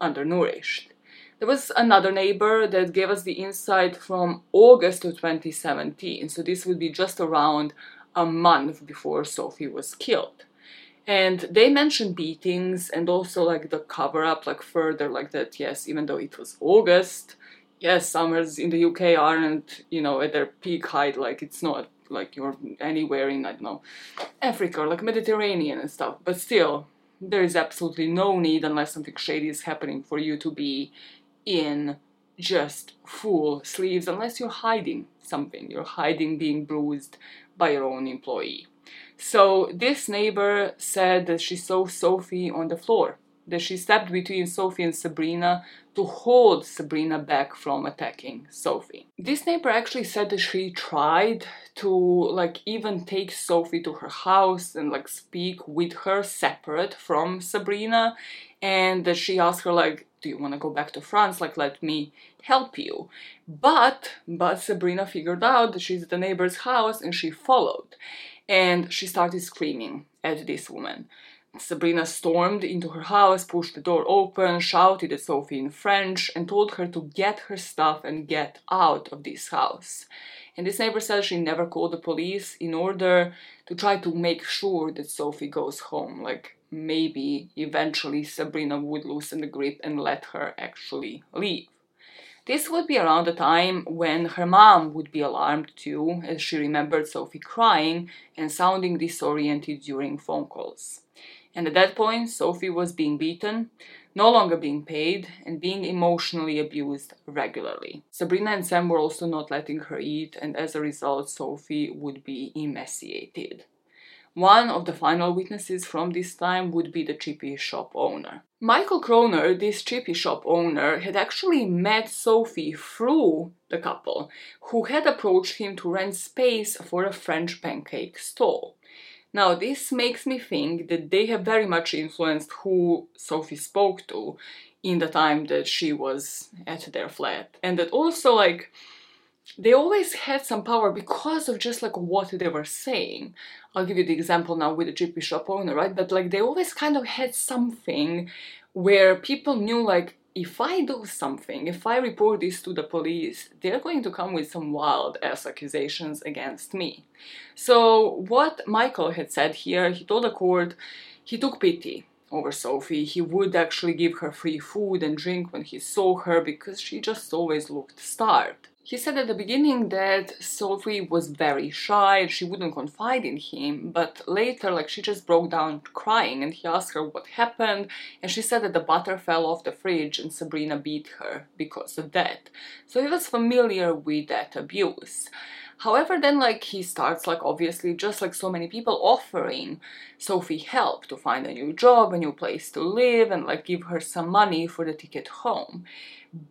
undernourished. There was another neighbor that gave us the insight from August of 2017, so this would be just around a month before Sophie was killed. And they mentioned beatings and also like the cover up like further like that yes even though it was august yes summers in the uk aren't you know at their peak height like it's not like you're anywhere in i don't know africa or like mediterranean and stuff. But still there is absolutely no need unless something shady is happening for you to be in just full sleeves unless you're hiding something you're hiding being bruised by your own employee so this neighbor said that she saw Sophie on the floor, that she stepped between Sophie and Sabrina to hold Sabrina back from attacking Sophie. This neighbor actually said that she tried to like even take Sophie to her house and like speak with her separate from Sabrina and that she asked her like do you want to go back to France like let me help you but but Sabrina figured out that she's at the neighbor's house and she followed and she started screaming at this woman. Sabrina stormed into her house, pushed the door open, shouted at Sophie in French, and told her to get her stuff and get out of this house. And this neighbor said she never called the police in order to try to make sure that Sophie goes home. Like maybe eventually Sabrina would loosen the grip and let her actually leave. This would be around the time when her mom would be alarmed too, as she remembered Sophie crying and sounding disoriented during phone calls. And at that point, Sophie was being beaten, no longer being paid, and being emotionally abused regularly. Sabrina and Sam were also not letting her eat, and as a result, Sophie would be emaciated. One of the final witnesses from this time would be the chippy shop owner. Michael Kroner, this chippy shop owner, had actually met Sophie through the couple, who had approached him to rent space for a French pancake stall. Now, this makes me think that they have very much influenced who Sophie spoke to in the time that she was at their flat. And that also, like, they always had some power because of just like what they were saying. I'll give you the example now with the chippy shop owner, right? But like they always kind of had something where people knew like if I do something, if I report this to the police, they're going to come with some wild ass accusations against me. So, what Michael had said here, he told the court he took pity over Sophie. He would actually give her free food and drink when he saw her because she just always looked starved. He said at the beginning that Sophie was very shy and she wouldn't confide in him, but later, like, she just broke down crying and he asked her what happened, and she said that the butter fell off the fridge and Sabrina beat her because of that. So he was familiar with that abuse. However, then like he starts like obviously just like so many people offering Sophie help to find a new job, a new place to live, and like give her some money for the ticket home.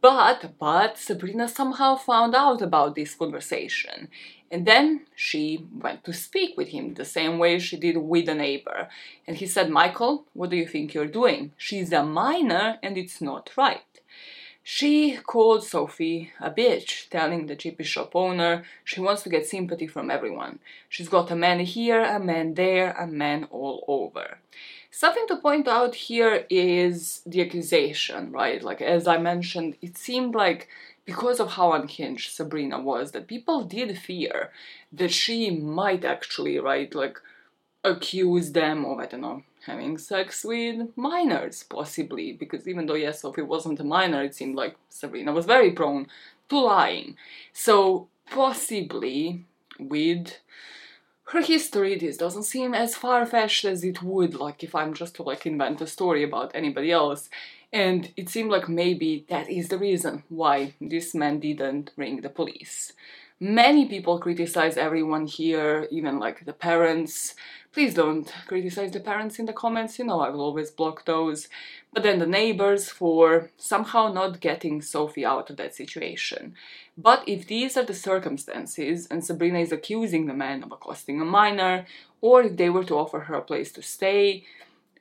But but Sabrina somehow found out about this conversation. And then she went to speak with him the same way she did with a neighbor. And he said, Michael, what do you think you're doing? She's a minor and it's not right. She called Sophie a bitch, telling the chippy shop owner she wants to get sympathy from everyone. She's got a man here, a man there, a man all over. Something to point out here is the accusation, right? Like, as I mentioned, it seemed like because of how unhinged Sabrina was, that people did fear that she might actually, right, like, accuse them of, I don't know, having sex with minors, possibly, because even though, yes, Sophie wasn't a minor, it seemed like Sabrina was very prone to lying. So, possibly, with her history, this doesn't seem as far-fetched as it would, like, if I'm just to, like, invent a story about anybody else. And it seemed like maybe that is the reason why this man didn't ring the police. Many people criticize everyone here, even like the parents, Please don't criticize the parents in the comments, you know I will always block those. But then the neighbors for somehow not getting Sophie out of that situation. But if these are the circumstances and Sabrina is accusing the man of accosting a minor, or if they were to offer her a place to stay,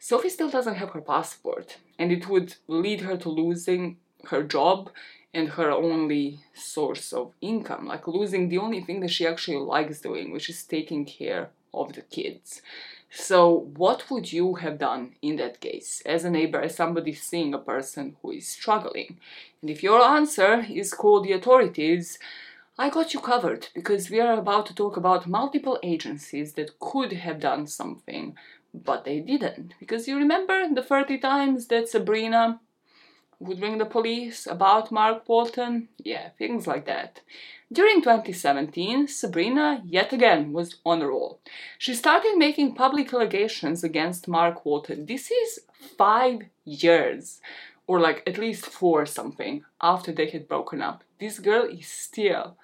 Sophie still doesn't have her passport, and it would lead her to losing her job and her only source of income, like losing the only thing that she actually likes doing, which is taking care of the kids. So, what would you have done in that case as a neighbor, as somebody seeing a person who is struggling? And if your answer is call the authorities, I got you covered because we are about to talk about multiple agencies that could have done something, but they didn't. Because you remember the 30 times that Sabrina would ring the police about Mark Walton? Yeah, things like that. During 2017, Sabrina yet again was on a roll. She started making public allegations against Mark Walton. This is five years, or like at least four something, after they had broken up. This girl is still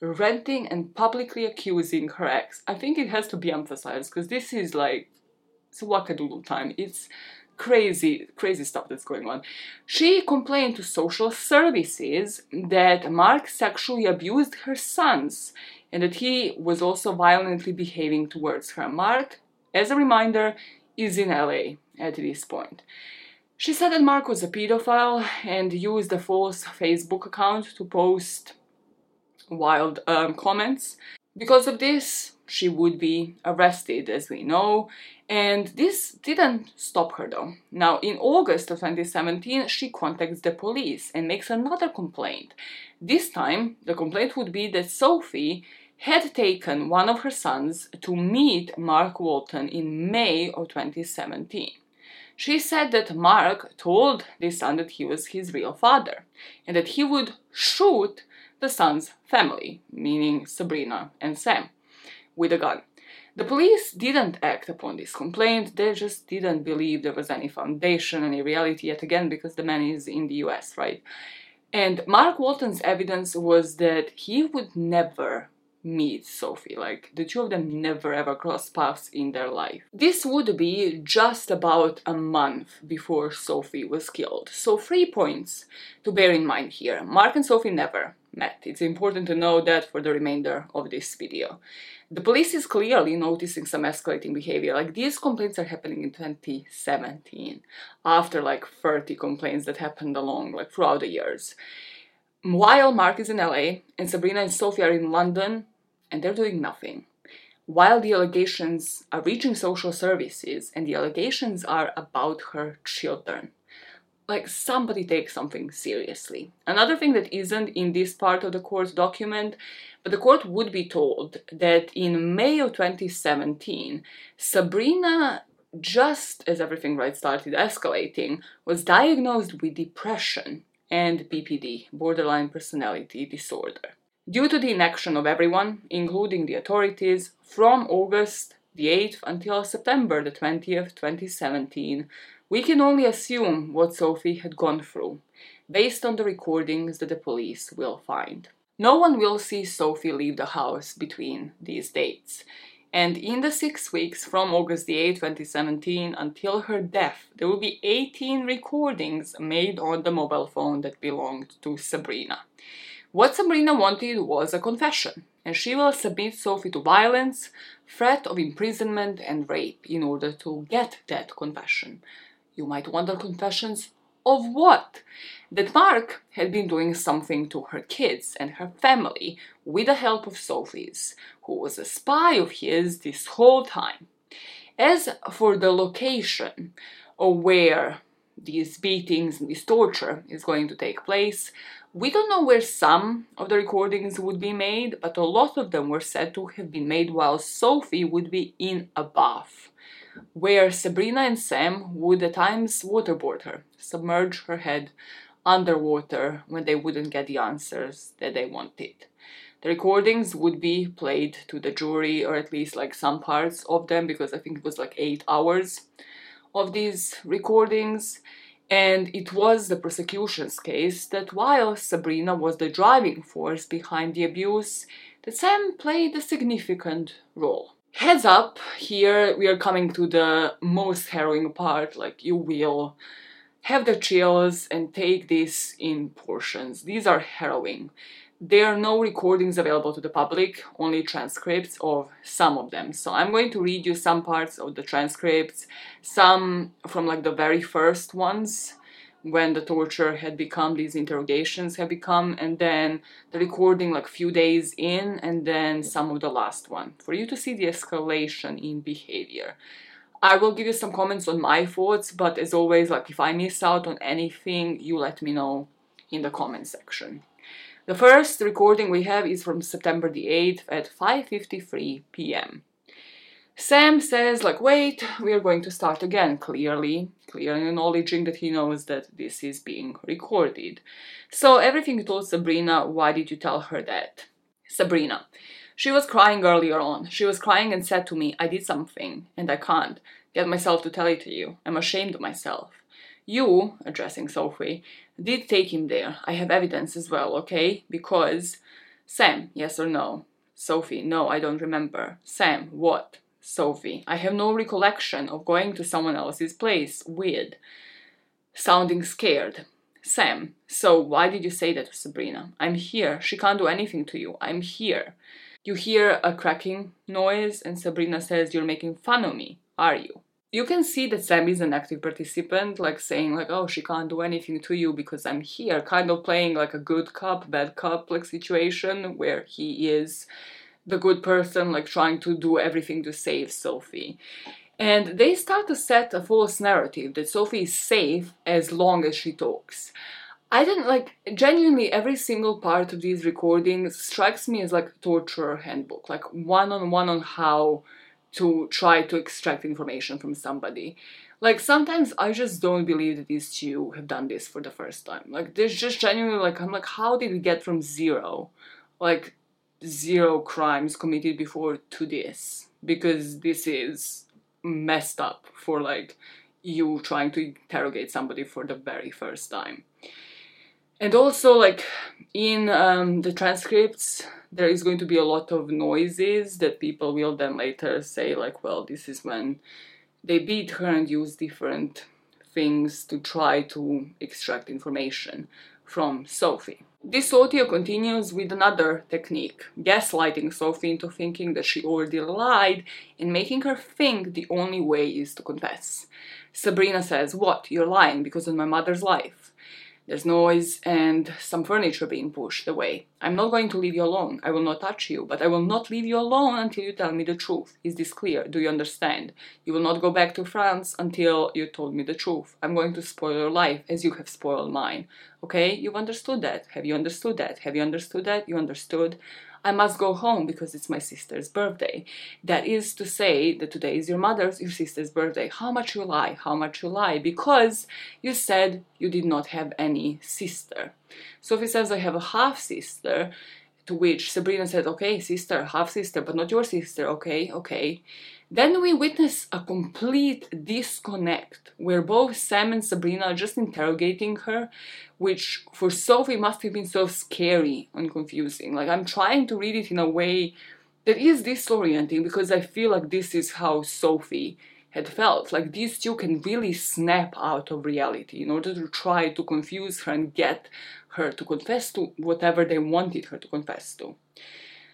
renting and publicly accusing her ex. I think it has to be emphasized because this is like it's a wackadoodle time. It's crazy, crazy stuff that's going on. She complained to social services that Mark sexually abused her sons and that he was also violently behaving towards her. Mark, as a reminder, is in LA at this point. She said that Mark was a pedophile and used a false Facebook account to post wild um, comments. Because of this, she would be arrested, as we know, and this didn't stop her though. Now, in August of 2017, she contacts the police and makes another complaint. This time, the complaint would be that Sophie had taken one of her sons to meet Mark Walton in May of 2017. She said that Mark told this son that he was his real father and that he would shoot the son's family, meaning Sabrina and Sam, with a gun. The police didn't act upon this complaint, they just didn't believe there was any foundation, any reality yet again, because the man is in the US, right? And Mark Walton's evidence was that he would never meet Sophie. Like, the two of them never ever crossed paths in their life. This would be just about a month before Sophie was killed. So, three points to bear in mind here. Mark and Sophie never met. It's important to know that for the remainder of this video. The police is clearly noticing some escalating behavior. Like these complaints are happening in 2017, after like 30 complaints that happened along like throughout the years. While Mark is in LA and Sabrina and Sophie are in London, and they're doing nothing. While the allegations are reaching social services and the allegations are about her children like somebody take something seriously. Another thing that isn't in this part of the court document, but the court would be told that in May of 2017, Sabrina, just as everything right started escalating, was diagnosed with depression and BPD, borderline personality disorder. Due to the inaction of everyone, including the authorities, from August the 8th until September the 20th, 2017, we can only assume what Sophie had gone through, based on the recordings that the police will find. No one will see Sophie leave the house between these dates. And in the six weeks from August the 8th, 2017 until her death, there will be 18 recordings made on the mobile phone that belonged to Sabrina. What Sabrina wanted was a confession, and she will submit Sophie to violence, threat of imprisonment, and rape in order to get that confession. You might wonder confessions of what? That Mark had been doing something to her kids and her family with the help of Sophie's, who was a spy of his this whole time. As for the location of where these beatings and this torture is going to take place, we don't know where some of the recordings would be made, but a lot of them were said to have been made while Sophie would be in a bath, where Sabrina and Sam would at times waterboard her, submerge her head underwater when they wouldn't get the answers that they wanted. The recordings would be played to the jury, or at least like some parts of them, because I think it was like eight hours of these recordings and it was the prosecution's case that while Sabrina was the driving force behind the abuse, that Sam played a significant role. Heads up, here we are coming to the most harrowing part, like you will have the chills and take this in portions. These are harrowing. There are no recordings available to the public, only transcripts of some of them. So I'm going to read you some parts of the transcripts, some from like the very first ones when the torture had become these interrogations had become and then the recording like few days in and then some of the last one for you to see the escalation in behavior i will give you some comments on my thoughts but as always like if i miss out on anything you let me know in the comment section the first recording we have is from September the 8th at 5:53 p.m. Sam says like wait, we are going to start again clearly, clearly acknowledging that he knows that this is being recorded. So everything told Sabrina, why did you tell her that? Sabrina, she was crying earlier on. She was crying and said to me, I did something and I can't get myself to tell it to you. I'm ashamed of myself. You, addressing Sophie, did take him there. I have evidence as well, okay? Because. Sam, yes or no? Sophie, no, I don't remember. Sam, what? Sophie, I have no recollection of going to someone else's place Weird. Sounding scared. Sam, so why did you say that to Sabrina? I'm here. She can't do anything to you. I'm here. You hear a cracking noise, and Sabrina says, You're making fun of me, are you? you can see that Sam is an active participant, like saying like, "Oh, she can't do anything to you because I'm here," kind of playing like a good cop, bad cop like situation where he is the good person, like trying to do everything to save Sophie. And they start to set a false narrative that Sophie is safe as long as she talks. I didn't like genuinely every single part of these recordings strikes me as like torture handbook, like one on one on how to try to extract information from somebody. Like sometimes I just don't believe that these two have done this for the first time. Like there's just genuinely like I'm like how did we get from zero, like zero crimes committed before to this? Because this is messed up for like you trying to interrogate somebody for the very first time. And also like in um, the transcripts there is going to be a lot of noises that people will then later say like well this is when they beat her and use different things to try to extract information from Sophie. This audio continues with another technique, gaslighting Sophie into thinking that she already lied and making her think the only way is to confess. Sabrina says, What? You're lying because of my mother's life. There's noise and some furniture being pushed away. I'm not going to leave you alone. I will not touch you, but I will not leave you alone until you tell me the truth. Is this clear? Do you understand? You will not go back to France until you told me the truth. I'm going to spoil your life as you have spoiled mine. Okay? You've understood that. Have you understood that? Have you understood that? You understood? I must go home because it's my sister's birthday. That is to say that today is your mother's, your sister's birthday. How much you lie? How much you lie? Because you said you did not have any sister. Sophie says, I have a half sister. To which Sabrina said, Okay, sister, half sister, but not your sister. Okay, okay. Then we witness a complete disconnect where both Sam and Sabrina are just interrogating her, which for Sophie must have been so scary and confusing. Like, I'm trying to read it in a way that is disorienting because I feel like this is how Sophie had felt. Like, these two can really snap out of reality in order to try to confuse her and get her to confess to whatever they wanted her to confess to.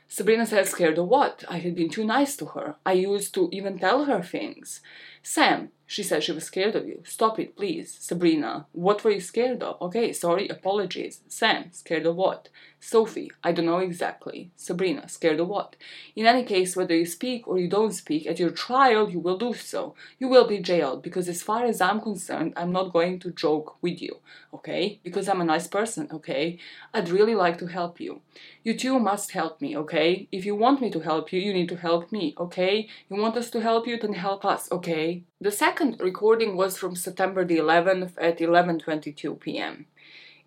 Sabrina said, scared of what? I had been too nice to her. I used to even tell her things. Sam, she said she was scared of you. Stop it, please. Sabrina, what were you scared of? Okay, sorry, apologies. Sam, scared of what? Sophie, I don't know exactly. Sabrina, scared of what? In any case, whether you speak or you don't speak, at your trial you will do so. You will be jailed because, as far as I'm concerned, I'm not going to joke with you, okay? Because I'm a nice person, okay? I'd really like to help you. You two must help me, okay? If you want me to help you, you need to help me, okay? You want us to help you, then help us, okay? The second recording was from September the 11th at 11:22 p.m.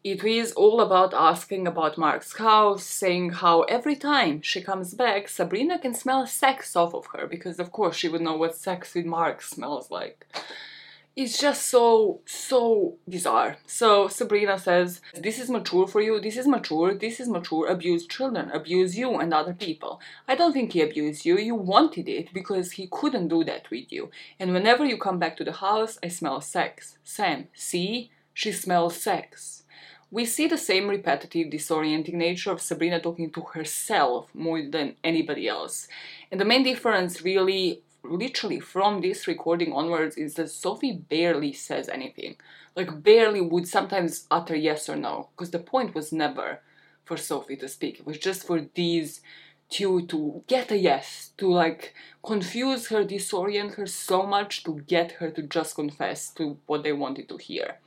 It is all about asking about Mark's house, saying how every time she comes back, Sabrina can smell sex off of her because, of course, she would know what sex with Mark smells like. It's just so, so bizarre. So Sabrina says, This is mature for you, this is mature, this is mature, abuse children, abuse you and other people. I don't think he abused you, you wanted it because he couldn't do that with you. And whenever you come back to the house, I smell sex. Sam, see? She smells sex. We see the same repetitive, disorienting nature of Sabrina talking to herself more than anybody else. And the main difference, really, literally from this recording onwards, is that Sophie barely says anything. Like, barely would sometimes utter yes or no, because the point was never for Sophie to speak. It was just for these two to get a yes, to like confuse her, disorient her so much to get her to just confess to what they wanted to hear.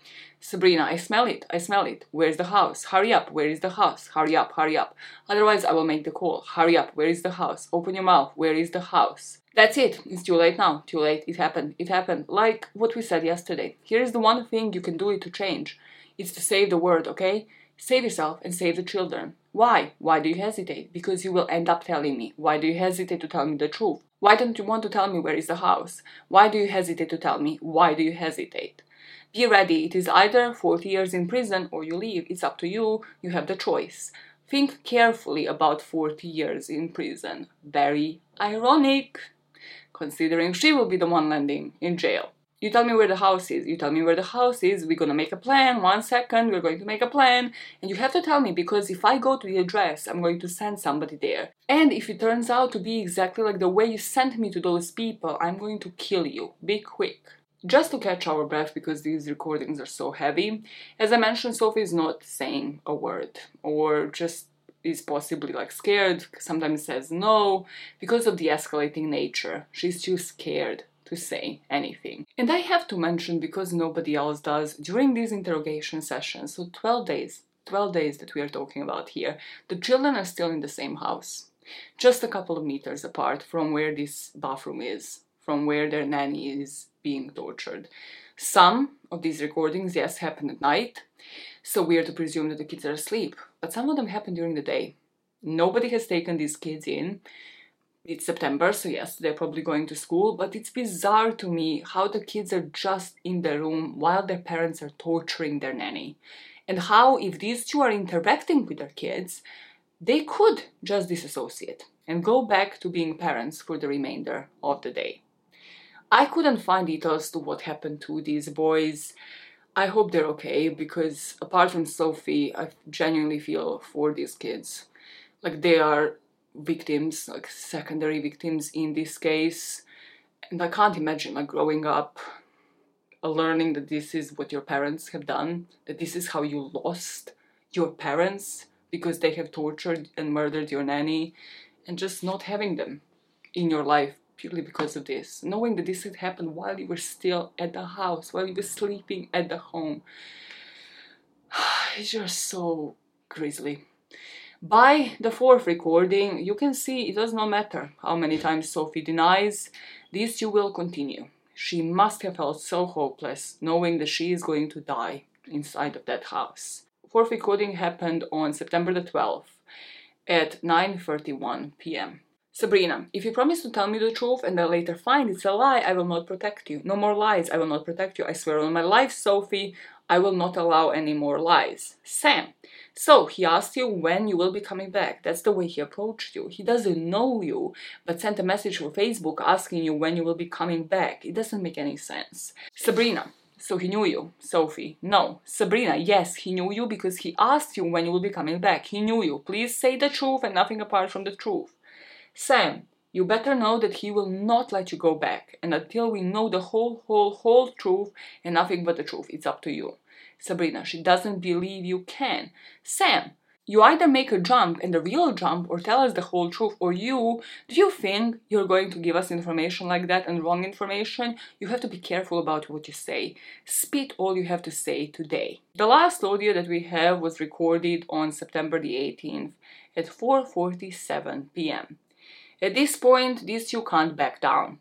Sabrina, I smell it, I smell it. Where's the house? Hurry up, where is the house? Hurry up, hurry up. Otherwise, I will make the call. Hurry up, where is the house? Open your mouth, where is the house? That's it, it's too late now, too late, it happened, it happened. Like what we said yesterday. Here's the one thing you can do it to change it's to save the world, okay? Save yourself and save the children. Why? Why do you hesitate? Because you will end up telling me. Why do you hesitate to tell me the truth? Why don't you want to tell me where is the house? Why do you hesitate to tell me? Why do you hesitate? Be ready. It is either 40 years in prison or you leave. It's up to you. You have the choice. Think carefully about 40 years in prison. Very ironic, considering she will be the one landing in jail. You tell me where the house is. You tell me where the house is. We're gonna make a plan. One second, we're going to make a plan. And you have to tell me because if I go to the address, I'm going to send somebody there. And if it turns out to be exactly like the way you sent me to those people, I'm going to kill you. Be quick just to catch our breath because these recordings are so heavy. As I mentioned, Sophie is not saying a word or just is possibly like scared, sometimes says no because of the escalating nature. She's too scared to say anything. And I have to mention because nobody else does during these interrogation sessions, so 12 days, 12 days that we are talking about here, the children are still in the same house. Just a couple of meters apart from where this bathroom is, from where their nanny is being tortured. Some of these recordings, yes, happen at night, so we are to presume that the kids are asleep, but some of them happen during the day. Nobody has taken these kids in. It's September, so yes, they're probably going to school, but it's bizarre to me how the kids are just in the room while their parents are torturing their nanny. And how, if these two are interacting with their kids, they could just disassociate and go back to being parents for the remainder of the day. I couldn't find details to what happened to these boys. I hope they're okay because apart from Sophie, I genuinely feel for these kids. Like they are victims, like secondary victims in this case. And I can't imagine like growing up uh, learning that this is what your parents have done, that this is how you lost your parents because they have tortured and murdered your nanny, and just not having them in your life purely because of this. Knowing that this had happened while you were still at the house, while you were sleeping at the home. [sighs] It's just so grisly. By the fourth recording, you can see it does not matter how many times Sophie denies, these two will continue. She must have felt so hopeless, knowing that she is going to die inside of that house. Fourth recording happened on September the 12th at 9:31 p.m. Sabrina, if you promise to tell me the truth and I later find it's a lie, I will not protect you. No more lies, I will not protect you. I swear on my life, Sophie, I will not allow any more lies. Sam, so he asked you when you will be coming back. That's the way he approached you. He doesn't know you, but sent a message for Facebook asking you when you will be coming back. It doesn't make any sense. Sabrina, so he knew you. Sophie, no. Sabrina, yes, he knew you because he asked you when you will be coming back. He knew you. Please say the truth and nothing apart from the truth. Sam, you better know that he will not let you go back, and until we know the whole, whole, whole truth and nothing but the truth, it's up to you. Sabrina, she doesn't believe you can. Sam, you either make a jump and a real jump or tell us the whole truth, or you, do you think you're going to give us information like that and wrong information? You have to be careful about what you say. Spit all you have to say today. The last audio that we have was recorded on September the 18th at 4:47 p.m. At this point, these two can't back down.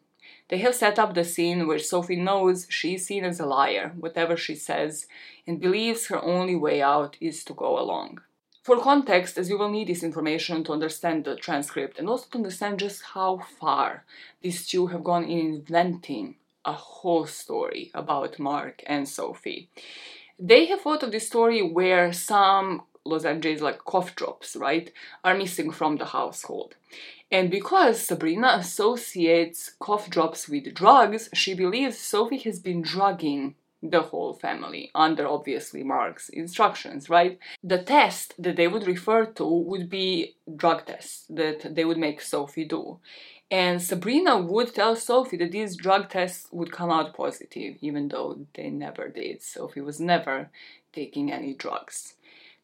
They have set up the scene where Sophie knows she's seen as a liar, whatever she says, and believes her only way out is to go along. For context, as you will need this information to understand the transcript and also to understand just how far these two have gone in inventing a whole story about Mark and Sophie. They have thought of this story where some lozenges like cough drops, right, are missing from the household. And because Sabrina associates cough drops with drugs, she believes Sophie has been drugging the whole family under obviously Mark's instructions, right? The test that they would refer to would be drug tests that they would make Sophie do. And Sabrina would tell Sophie that these drug tests would come out positive, even though they never did. Sophie was never taking any drugs.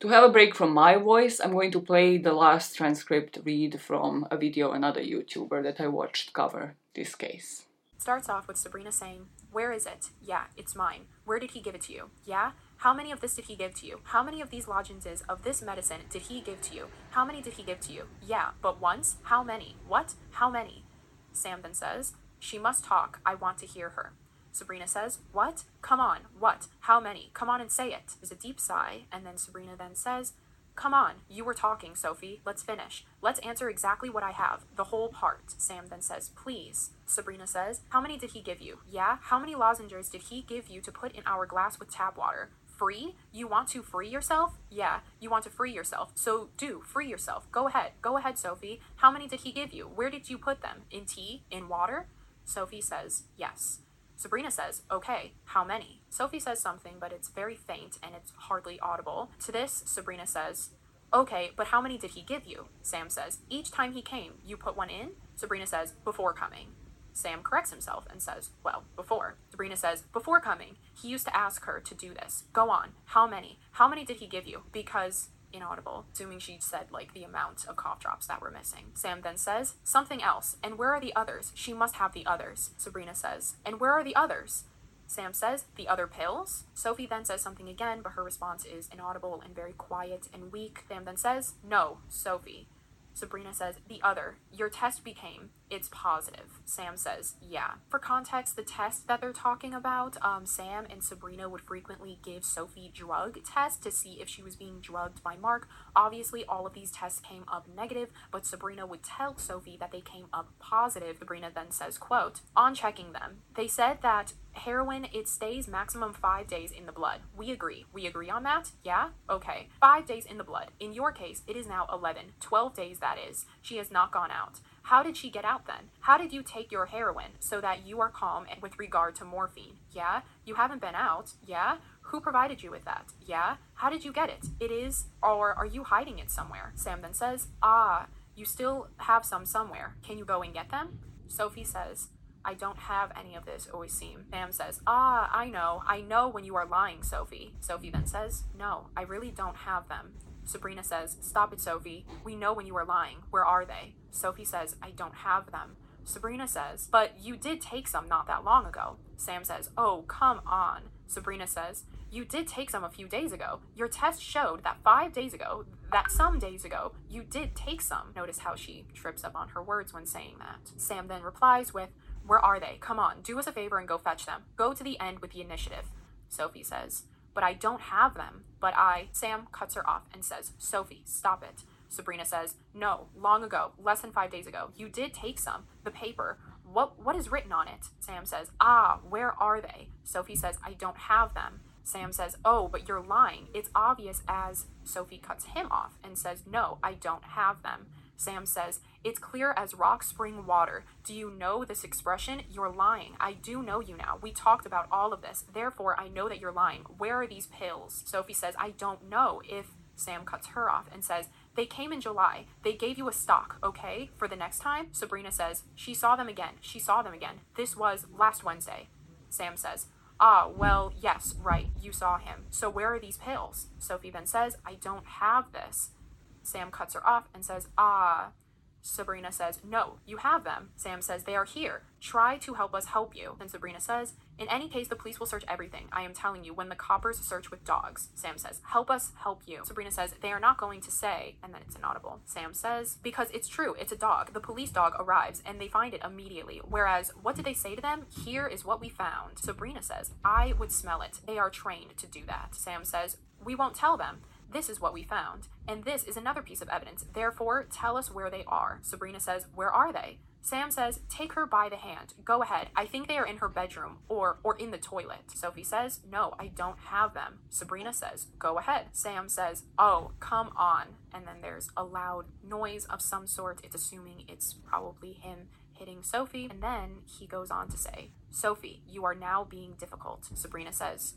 To have a break from my voice, I'm going to play the last transcript read from a video another YouTuber that I watched cover this case. Starts off with Sabrina saying, Where is it? Yeah, it's mine. Where did he give it to you? Yeah? How many of this did he give to you? How many of these lozenges of this medicine did he give to you? How many did he give to you? Yeah, but once? How many? What? How many? Sam then says, She must talk. I want to hear her. Sabrina says, What? Come on. What? How many? Come on and say it. There's a deep sigh, and then Sabrina then says, Come on, you were talking, Sophie. Let's finish. Let's answer exactly what I have. The whole part. Sam then says, Please. Sabrina says, How many did he give you? Yeah? How many lozenges did he give you to put in our glass with tap water? Free? You want to free yourself? Yeah, you want to free yourself. So do, free yourself. Go ahead. Go ahead, Sophie. How many did he give you? Where did you put them? In tea? In water? Sophie says, Yes. Sabrina says, Okay, how many? Sophie says something, but it's very faint and it's hardly audible. To this, Sabrina says, Okay, but how many did he give you? Sam says, Each time he came, you put one in? Sabrina says, Before coming. Sam corrects himself and says, Well, before. Sabrina says, Before coming, he used to ask her to do this. Go on. How many? How many did he give you? Because inaudible, assuming she said like the amount of cough drops that were missing. Sam then says, Something else. And where are the others? She must have the others. Sabrina says, And where are the others? Sam says, The other pills? Sophie then says something again, but her response is inaudible and very quiet and weak. Sam then says, No, Sophie. Sabrina says, The other. Your test became, it's positive. Sam says, Yeah. For context, the test that they're talking about, um, Sam and Sabrina would frequently give Sophie drug tests to see if she was being drugged by Mark. Obviously, all of these tests came up negative, but Sabrina would tell Sophie that they came up positive. Sabrina then says, quote, On checking them, they said that heroin, it stays maximum five days in the blood. We agree. We agree on that? Yeah? Okay. Five days in the blood. In your case, it is now 11. 12 days, that is. She has not gone out. How did she get out then? How did you take your heroin so that you are calm with regard to morphine? Yeah? You haven't been out? Yeah? Who provided you with that? Yeah? How did you get it? It is, or are you hiding it somewhere? Sam then says, Ah, you still have some somewhere. Can you go and get them? Sophie says, I don't have any of this, seem. Sam says, Ah, I know. I know when you are lying, Sophie. Sophie then says, No, I really don't have them. Sabrina says, Stop it, Sophie. We know when you are lying. Where are they? Sophie says, I don't have them. Sabrina says, But you did take some not that long ago. Sam says, Oh, come on. Sabrina says, You did take some a few days ago. Your test showed that five days ago, that some days ago, you did take some. Notice how she trips up on her words when saying that. Sam then replies with, Where are they? Come on, do us a favor and go fetch them. Go to the end with the initiative. Sophie says, But I don't have them. But I, Sam cuts her off and says, Sophie, stop it. Sabrina says, No, long ago, less than five days ago. You did take some. The paper. What what is written on it? Sam says, Ah, where are they? Sophie says, I don't have them. Sam says, Oh, but you're lying. It's obvious as Sophie cuts him off and says, No, I don't have them. Sam says, It's clear as rock spring water. Do you know this expression? You're lying. I do know you now. We talked about all of this. Therefore, I know that you're lying. Where are these pills? Sophie says, I don't know if Sam cuts her off and says, They came in July. They gave you a stock, okay? For the next time? Sabrina says, She saw them again. She saw them again. This was last Wednesday. Sam says, Ah, well, yes, right. You saw him. So where are these pills? Sophie then says, I don't have this. Sam cuts her off and says, Ah. Sabrina says, No, you have them. Sam says, They are here. Try to help us help you. And Sabrina says, In any case, the police will search everything. I am telling you, when the coppers search with dogs. Sam says, Help us help you. Sabrina says, They are not going to say, and then it's inaudible. Sam says, Because it's true, it's a dog. The police dog arrives and they find it immediately. Whereas, what did they say to them? Here is what we found. Sabrina says, I would smell it. They are trained to do that. Sam says, We won't tell them. This is what we found. And this is another piece of evidence. Therefore, tell us where they are. Sabrina says, Where are they? Sam says, Take her by the hand. Go ahead. I think they are in her bedroom or or in the toilet. Sophie says, No, I don't have them. Sabrina says, Go ahead. Sam says, Oh, come on. And then there's a loud noise of some sort. It's assuming it's probably him hitting Sophie. And then he goes on to say, Sophie, you are now being difficult. Sabrina says,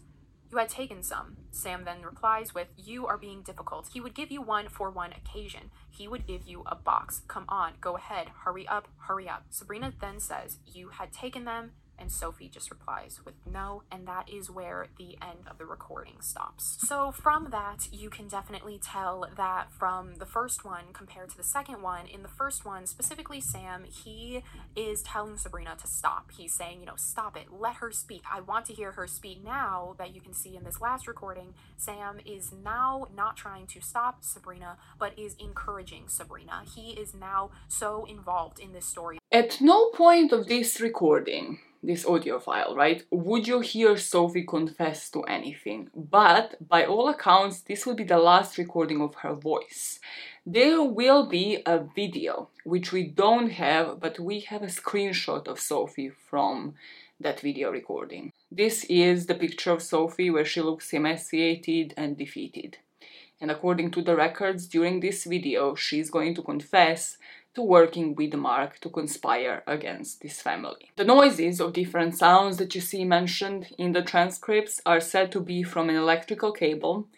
you had taken some. Sam then replies with, You are being difficult. He would give you one for one occasion. He would give you a box. Come on, go ahead. Hurry up, hurry up. Sabrina then says, You had taken them. And Sophie just replies with no, and that is where the end of the recording stops. So, from that, you can definitely tell that from the first one compared to the second one, in the first one, specifically Sam, he is telling Sabrina to stop. He's saying, you know, stop it, let her speak. I want to hear her speak. Now that you can see in this last recording, Sam is now not trying to stop Sabrina, but is encouraging Sabrina. He is now so involved in this story. At no point of this recording this audio file, right? Would you hear Sophie confess to anything? But by all accounts, this will be the last recording of her voice. There will be a video, which we don't have, but we have a screenshot of Sophie from that video recording. This is the picture of Sophie where she looks emaciated and defeated. And according to the records during this video, she's going to confess to working with Mark to conspire against this family. The noises of different sounds that you see mentioned in the transcripts are said to be from an electrical cable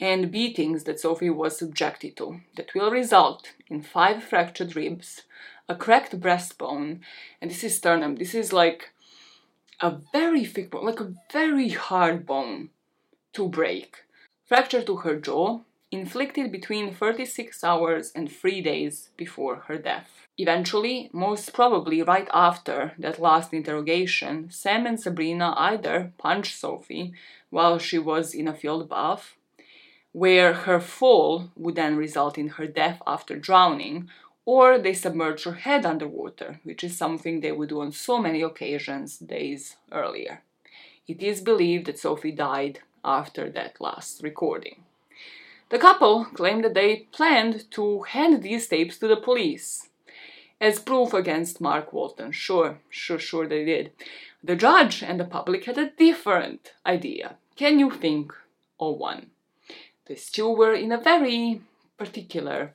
and beatings that Sophie was subjected to that will result in five fractured ribs, a cracked breastbone, and this is sternum. This is like a very thick bone, like a very hard bone to break. Fracture to her jaw, inflicted between 36 hours and 3 days before her death. Eventually, most probably right after that last interrogation, Sam and Sabrina either punched Sophie while she was in a field bath, where her fall would then result in her death after drowning, or they submerged her head underwater, which is something they would do on so many occasions days earlier. It is believed that Sophie died after that last recording. The couple claimed that they planned to hand these tapes to the police as proof against Mark Walton. Sure, sure, sure they did. The judge and the public had a different idea. Can you think of one? These two were in a very particular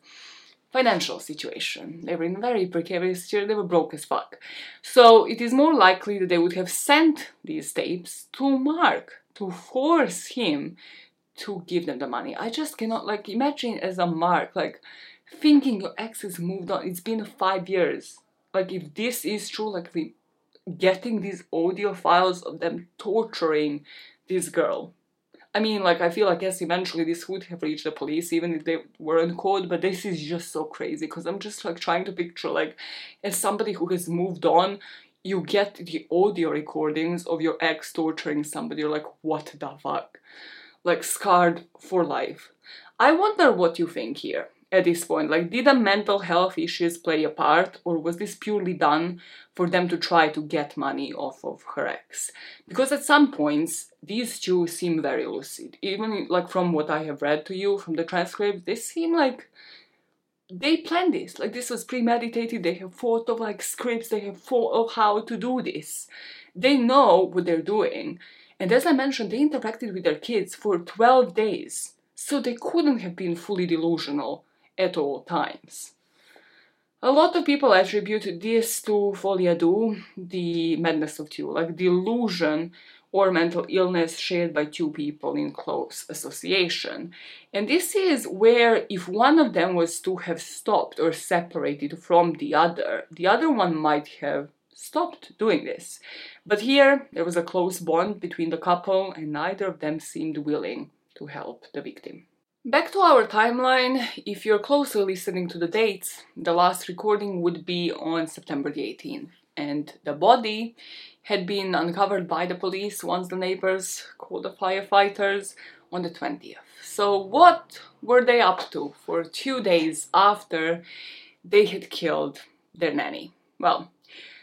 financial situation. They were in a very precarious situation, they were broke as fuck. So it is more likely that they would have sent these tapes to Mark to force him to give them the money. I just cannot like imagine as a mark like thinking your ex has moved on. It's been five years. Like if this is true, like the getting these audio files of them torturing this girl. I mean, like I feel like yes, eventually this would have reached the police, even if they weren't caught. But this is just so crazy because I'm just like trying to picture like as somebody who has moved on, you get the audio recordings of your ex torturing somebody. You're like, what the fuck? Like scarred for life. I wonder what you think here at this point. Like, did the mental health issues play a part, or was this purely done for them to try to get money off of her ex? Because at some points, these two seem very lucid. Even like from what I have read to you from the transcript, they seem like they planned this. Like this was premeditated. They have thought of like scripts. They have thought of how to do this. They know what they're doing. And as I mentioned, they interacted with their kids for 12 days. So they couldn't have been fully delusional at all times. A lot of people attribute this to folie à deux, the madness of two, like delusion or mental illness shared by two people in close association. And this is where, if one of them was to have stopped or separated from the other, the other one might have stopped doing this. But here, there was a close bond between the couple, and neither of them seemed willing to help the victim. Back to our timeline, if you're closely listening to the dates, the last recording would be on September the 18th, and the body had been uncovered by the police once the neighbors called the firefighters on the 20th. So, what were they up to for two days after they had killed their nanny? Well,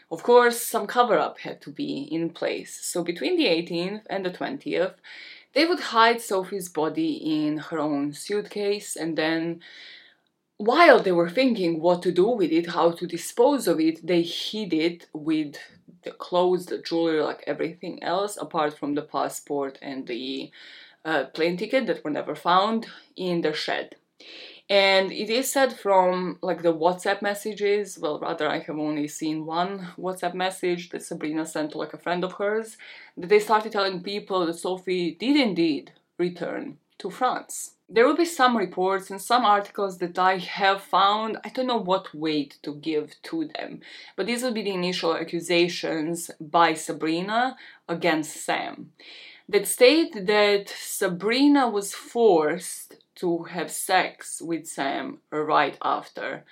of course, some cover up had to be in place. So, between the 18th and the 20th, they would hide Sophie's body in her own suitcase and then while they were thinking what to do with it, how to dispose of it, they hid it with the clothes, the jewelry, like everything else, apart from the passport and the uh, plane ticket that were never found in the shed. And it is said from like the WhatsApp messages, well, rather, I have only seen one WhatsApp message that Sabrina sent to like a friend of hers, that they started telling people that Sophie did indeed return to France. There will be some reports and some articles that I have found. I don't know what weight to give to them, but these will be the initial accusations by Sabrina against Sam that state that Sabrina was forced to have sex with Sam right after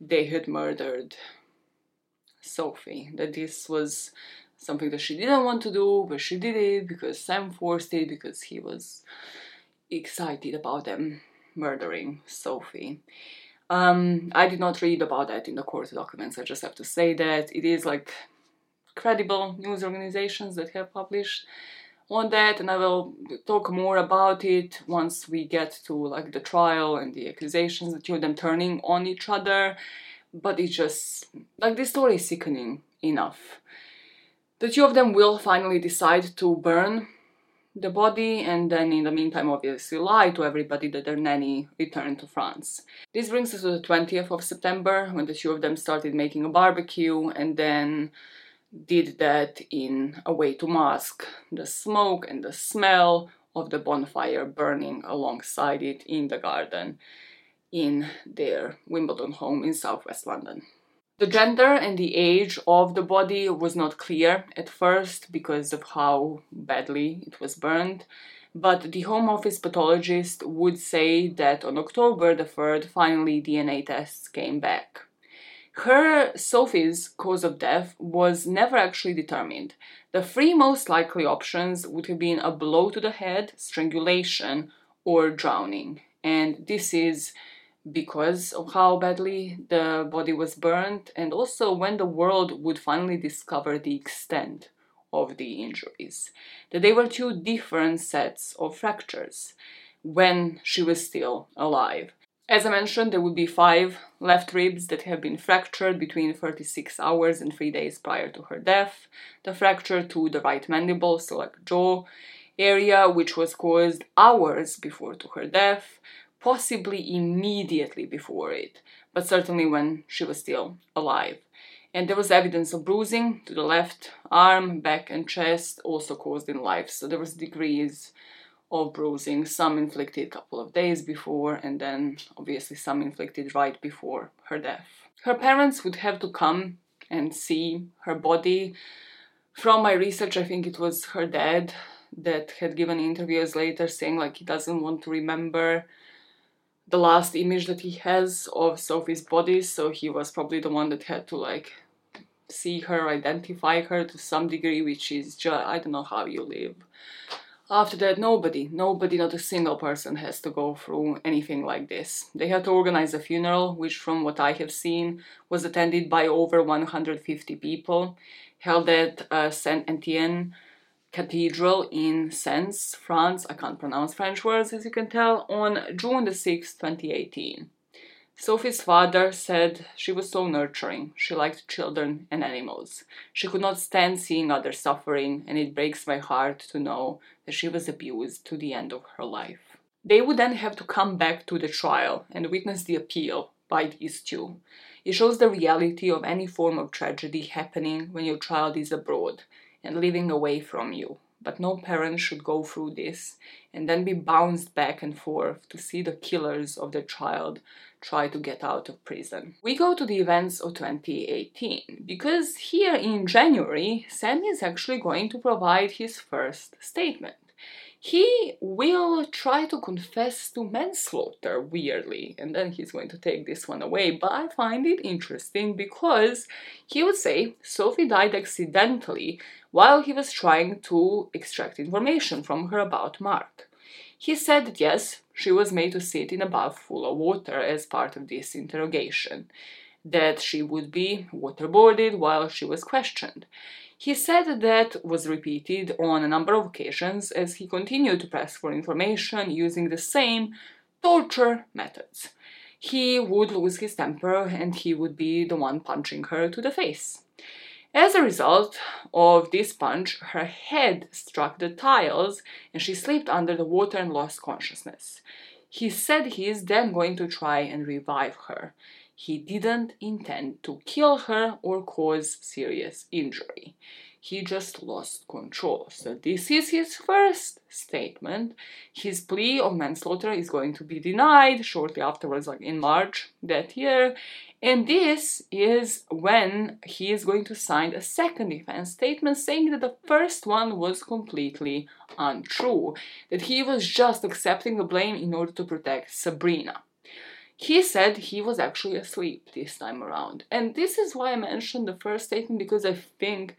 they had murdered Sophie. That this was something that she didn't want to do, but she did it because Sam forced it because he was excited about them murdering Sophie. Um, I did not read about that in the court documents. I just have to say that it is like credible news organizations that have published on that, and I will talk more about it once we get to like the trial and the accusations, the two of them turning on each other. But it's just like this story is sickening enough. The two of them will finally decide to burn the body and then in the meantime obviously lie to everybody that their nanny returned to France. This brings us to the 20th of September when the two of them started making a barbecue and then did that in a way to mask the smoke and the smell of the bonfire burning alongside it in the garden in their Wimbledon home in southwest London. The gender and the age of the body was not clear at first because of how badly it was burned, but the Home Office pathologist would say that on October the 3rd, finally DNA tests came back. Her, Sophie's, cause of death was never actually determined. The three most likely options would have been a blow to the head, strangulation, or drowning. And this is because of how badly the body was burned, and also when the world would finally discover the extent of the injuries. That they were two different sets of fractures when she was still alive. As I mentioned, there would be five left ribs that have been fractured between 36 hours and 3 days prior to her death. The fracture to the right mandible, so like jaw area, which was caused hours before to her death possibly immediately before it, but certainly when she was still alive. And there was evidence of bruising to the left arm, back, and chest, also caused in life. So there was degrees of bruising, some inflicted a couple of days before, and then obviously some inflicted right before her death. Her parents would have to come and see her body. From my research, I think it was her dad that had given interviews later saying like he doesn't want to remember the last image that he has of Sophie's body, so he was probably the one that had to like see her, identify her to some degree, which is just I don't know how you live. After that, nobody, nobody, not a single person has to go through anything like this. They had to organize a funeral, which, from what I have seen, was attended by over 150 people, held at uh, Saint Etienne Cathedral in Sens, France. I can't pronounce French words as you can tell, on June the 6th, 2018. Sophie's father said she was so nurturing. She liked children and animals. She could not stand seeing others suffering, and it breaks my heart to know that she was abused to the end of her life. They would then have to come back to the trial and witness the appeal by these two. It shows the reality of any form of tragedy happening when your child is abroad and living away from you but no parent should go through this and then be bounced back and forth to see the killers of their child try to get out of prison. We go to the events of 2018 because here in January, Sam is actually going to provide his first statement he will try to confess to manslaughter weirdly and then he's going to take this one away but i find it interesting because he would say sophie died accidentally while he was trying to extract information from her about mark he said that yes she was made to sit in a bath full of water as part of this interrogation that she would be waterboarded while she was questioned he said that was repeated on a number of occasions as he continued to press for information using the same torture methods. He would lose his temper and he would be the one punching her to the face. As a result of this punch, her head struck the tiles and she slipped under the water and lost consciousness. He said he is then going to try and revive her. He didn't intend to kill her or cause serious injury. He just lost control. So, this is his first statement. His plea of manslaughter is going to be denied shortly afterwards, like in March that year. And this is when he is going to sign a second defense statement saying that the first one was completely untrue, that he was just accepting the blame in order to protect Sabrina. He said he was actually asleep this time around. And this is why I mentioned the first statement because I think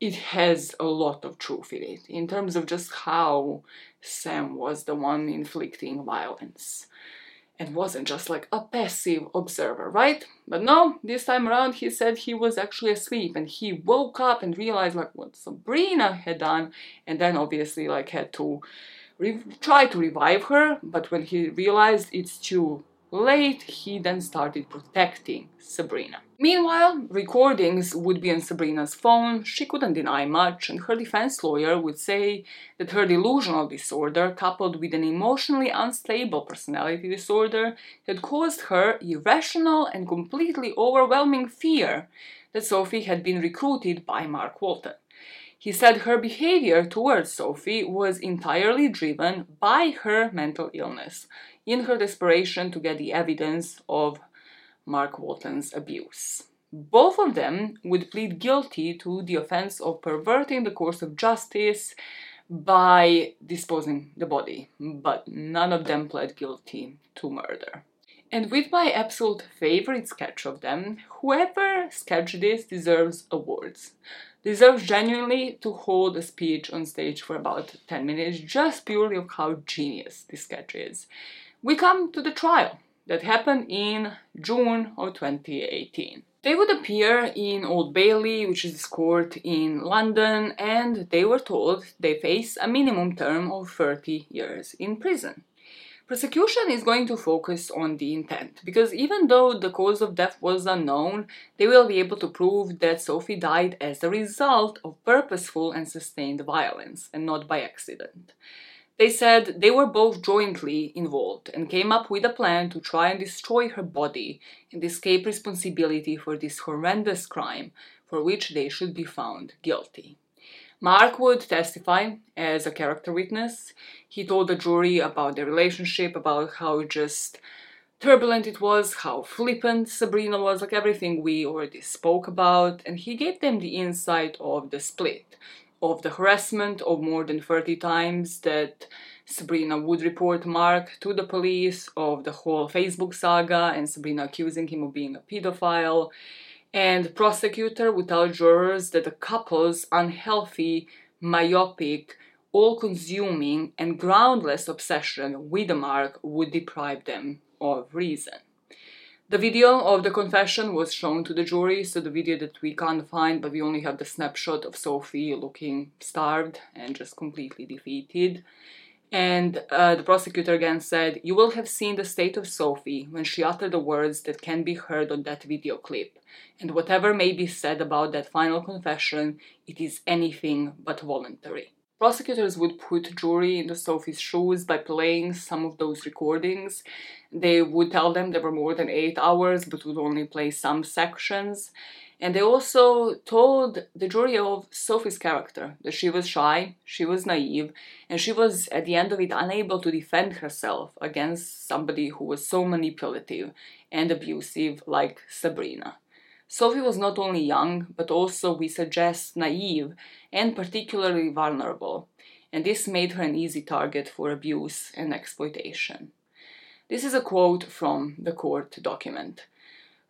it has a lot of truth in it in terms of just how Sam was the one inflicting violence and wasn't just like a passive observer, right? But no, this time around he said he was actually asleep and he woke up and realized like what Sabrina had done and then obviously like had to re- try to revive her, but when he realized it's too Late, he then started protecting Sabrina. Meanwhile, recordings would be on Sabrina's phone, she couldn't deny much, and her defense lawyer would say that her delusional disorder, coupled with an emotionally unstable personality disorder, had caused her irrational and completely overwhelming fear that Sophie had been recruited by Mark Walton. He said her behavior towards Sophie was entirely driven by her mental illness, in her desperation to get the evidence of Mark Walton's abuse. Both of them would plead guilty to the offense of perverting the course of justice by disposing the body, but none of them pled guilty to murder. And with my absolute favorite sketch of them, whoever sketched this deserves awards. Deserves genuinely to hold a speech on stage for about 10 minutes just purely of how genius this sketch is we come to the trial that happened in June of 2018. They would appear in Old Bailey, which is this court in London, and they were told they face a minimum term of 30 years in prison. Prosecution is going to focus on the intent, because even though the cause of death was unknown, they will be able to prove that Sophie died as a result of purposeful and sustained violence and not by accident. They said they were both jointly involved and came up with a plan to try and destroy her body and escape responsibility for this horrendous crime for which they should be found guilty. Mark would testify as a character witness. He told the jury about their relationship, about how just turbulent it was, how flippant Sabrina was, like everything we already spoke about, and he gave them the insight of the split of the harassment of more than 30 times that Sabrina would report Mark to the police, of the whole Facebook saga, and Sabrina accusing him of being a pedophile. And the prosecutor would tell jurors that the couple's unhealthy, myopic, all consuming, and groundless obsession with the Mark would deprive them of reason. The video of the confession was shown to the jury, so the video that we can't find, but we only have the snapshot of Sophie looking starved and just completely defeated. And uh, the prosecutor again said, You will have seen the state of Sophie when she uttered the words that can be heard on that video clip. And whatever may be said about that final confession, it is anything but voluntary. Prosecutors would put jury into Sophie's shoes by playing some of those recordings. They would tell them there were more than eight hours, but would only play some sections. And they also told the jury of Sophie's character that she was shy, she was naive, and she was, at the end of it, unable to defend herself against somebody who was so manipulative and abusive like Sabrina. Sophie was not only young, but also, we suggest, naive and particularly vulnerable, and this made her an easy target for abuse and exploitation. This is a quote from the court document.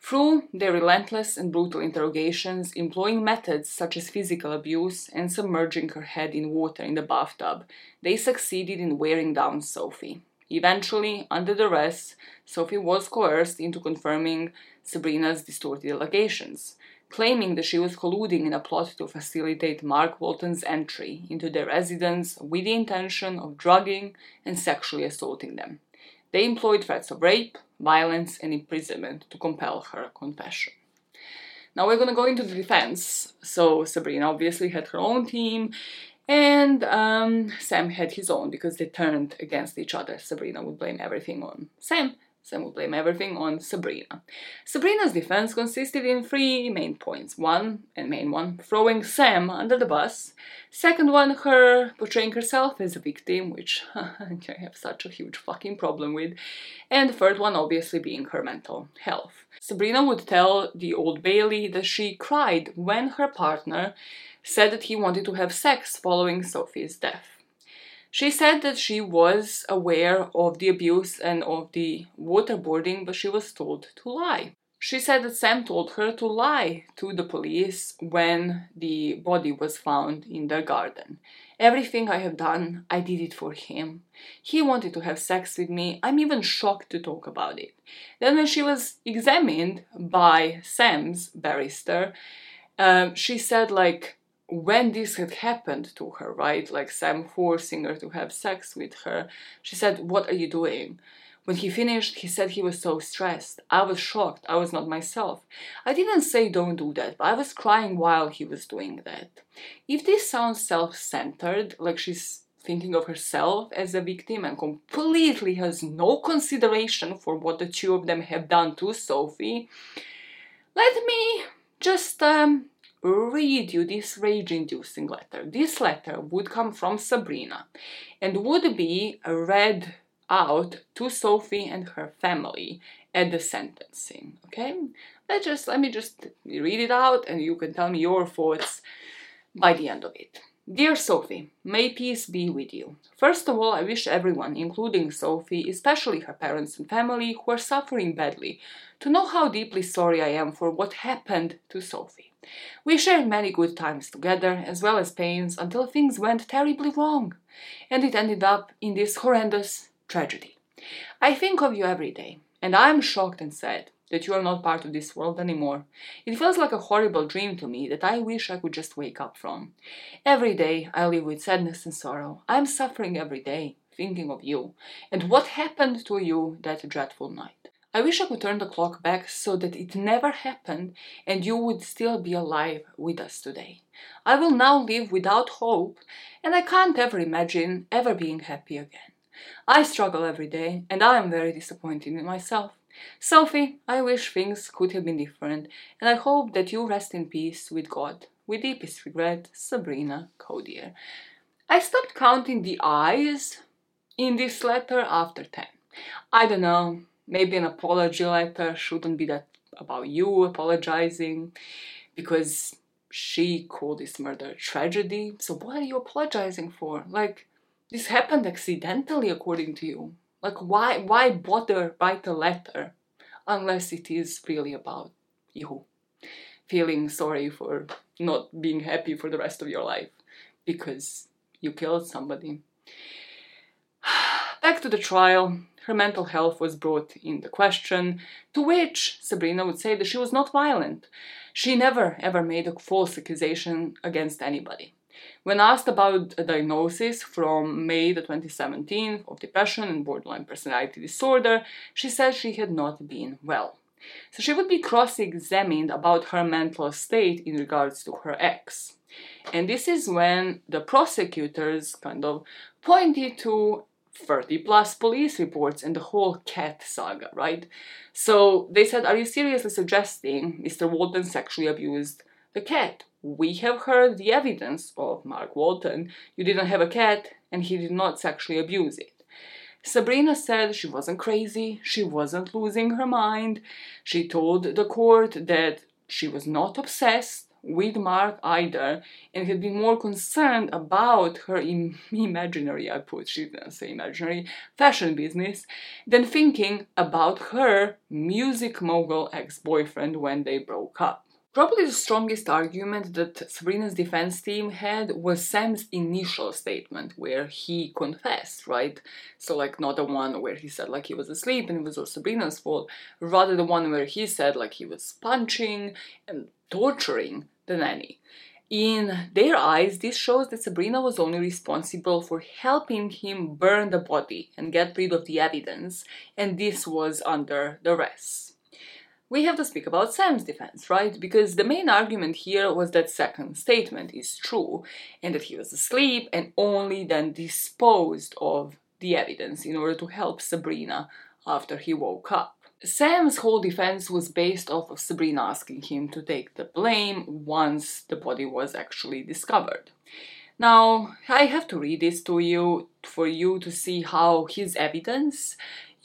Through their relentless and brutal interrogations, employing methods such as physical abuse and submerging her head in water in the bathtub, they succeeded in wearing down Sophie. Eventually, under duress, Sophie was coerced into confirming Sabrina's distorted allegations, claiming that she was colluding in a plot to facilitate Mark Walton's entry into their residence with the intention of drugging and sexually assaulting them. They employed threats of rape, violence, and imprisonment to compel her confession. Now we're going to go into the defense. So Sabrina obviously had her own team, and um, Sam had his own because they turned against each other. Sabrina would blame everything on Sam, Sam would blame everything on Sabrina. Sabrina's defense consisted in three main points. One, and main one, throwing Sam under the bus. Second one, her portraying herself as a victim, which [laughs] I have such a huge fucking problem with. And the third one, obviously, being her mental health. Sabrina would tell the Old Bailey that she cried when her partner said that he wanted to have sex following Sophie's death. She said that she was aware of the abuse and of the waterboarding, but she was told to lie. She said that Sam told her to lie to the police when the body was found in their garden. Everything I have done, I did it for him. He wanted to have sex with me. I'm even shocked to talk about it. Then, when she was examined by Sam's barrister, um, she said, like, when this had happened to her, right, like Sam forcing her to have sex with her, she said, What are you doing? When he finished, he said he was so stressed. I was shocked. I was not myself. I didn't say don't do that, but I was crying while he was doing that. If this sounds self centered, like she's thinking of herself as a victim and completely has no consideration for what the two of them have done to Sophie, let me just um, read you this rage inducing letter. This letter would come from Sabrina and would be read out to Sophie and her family at the sentencing. Okay? Let just let me just read it out and you can tell me your thoughts by the end of it. Dear Sophie, may peace be with you. First of all, I wish everyone, including Sophie, especially her parents and family who are suffering badly, to know how deeply sorry I am for what happened to Sophie. We shared many good times together, as well as pains, until things went terribly wrong, and it ended up in this horrendous tragedy. I think of you every day, and I am shocked and sad that you are not part of this world anymore. It feels like a horrible dream to me that I wish I could just wake up from. Every day I live with sadness and sorrow. I am suffering every day, thinking of you, and what happened to you that dreadful night. I wish I could turn the clock back so that it never happened and you would still be alive with us today. I will now live without hope, and I can't ever imagine ever being happy again. I struggle every day, and I am very disappointed in myself. Sophie, I wish things could have been different, and I hope that you rest in peace with God. With deepest regret, Sabrina Kouider. I stopped counting the I's in this letter after 10. I don't know, maybe an apology letter shouldn't be that about you apologizing because she called this murder a tragedy. So what are you apologizing for? Like, this happened accidentally according to you. Like, why, why bother write a letter unless it is really about you feeling sorry for not being happy for the rest of your life because you killed somebody. [sighs] Back to the trial, her mental health was brought into question, to which Sabrina would say that she was not violent. She never ever made a false accusation against anybody. When asked about a diagnosis from May the 2017 of depression and borderline personality disorder, she said she had not been well. So she would be cross examined about her mental state in regards to her ex. And this is when the prosecutors kind of pointed to 30 plus police reports and the whole cat saga, right? So they said, Are you seriously suggesting Mr. Walton sexually abused the cat? We have heard the evidence of Mark Walton. You didn't have a cat and he did not sexually abuse it. Sabrina said she wasn't crazy, she wasn't losing her mind. She told the court that she was not obsessed with Mark either and had been more concerned about her Im- imaginary, I put, she didn't say imaginary, fashion business than thinking about her music mogul ex boyfriend when they broke up. Probably the strongest argument that Sabrina's defense team had was Sam's initial statement where he confessed, right? So, like, not the one where he said, like, he was asleep and it was all Sabrina's fault, rather the one where he said, like, he was punching and torturing the nanny. In their eyes, this shows that Sabrina was only responsible for helping him burn the body and get rid of the evidence, and this was under duress we have to speak about Sam's defense, right? Because the main argument here was that second statement is true and that he was asleep and only then disposed of the evidence in order to help Sabrina after he woke up. Sam's whole defense was based off of Sabrina asking him to take the blame once the body was actually discovered. Now, I have to read this to you for you to see how his evidence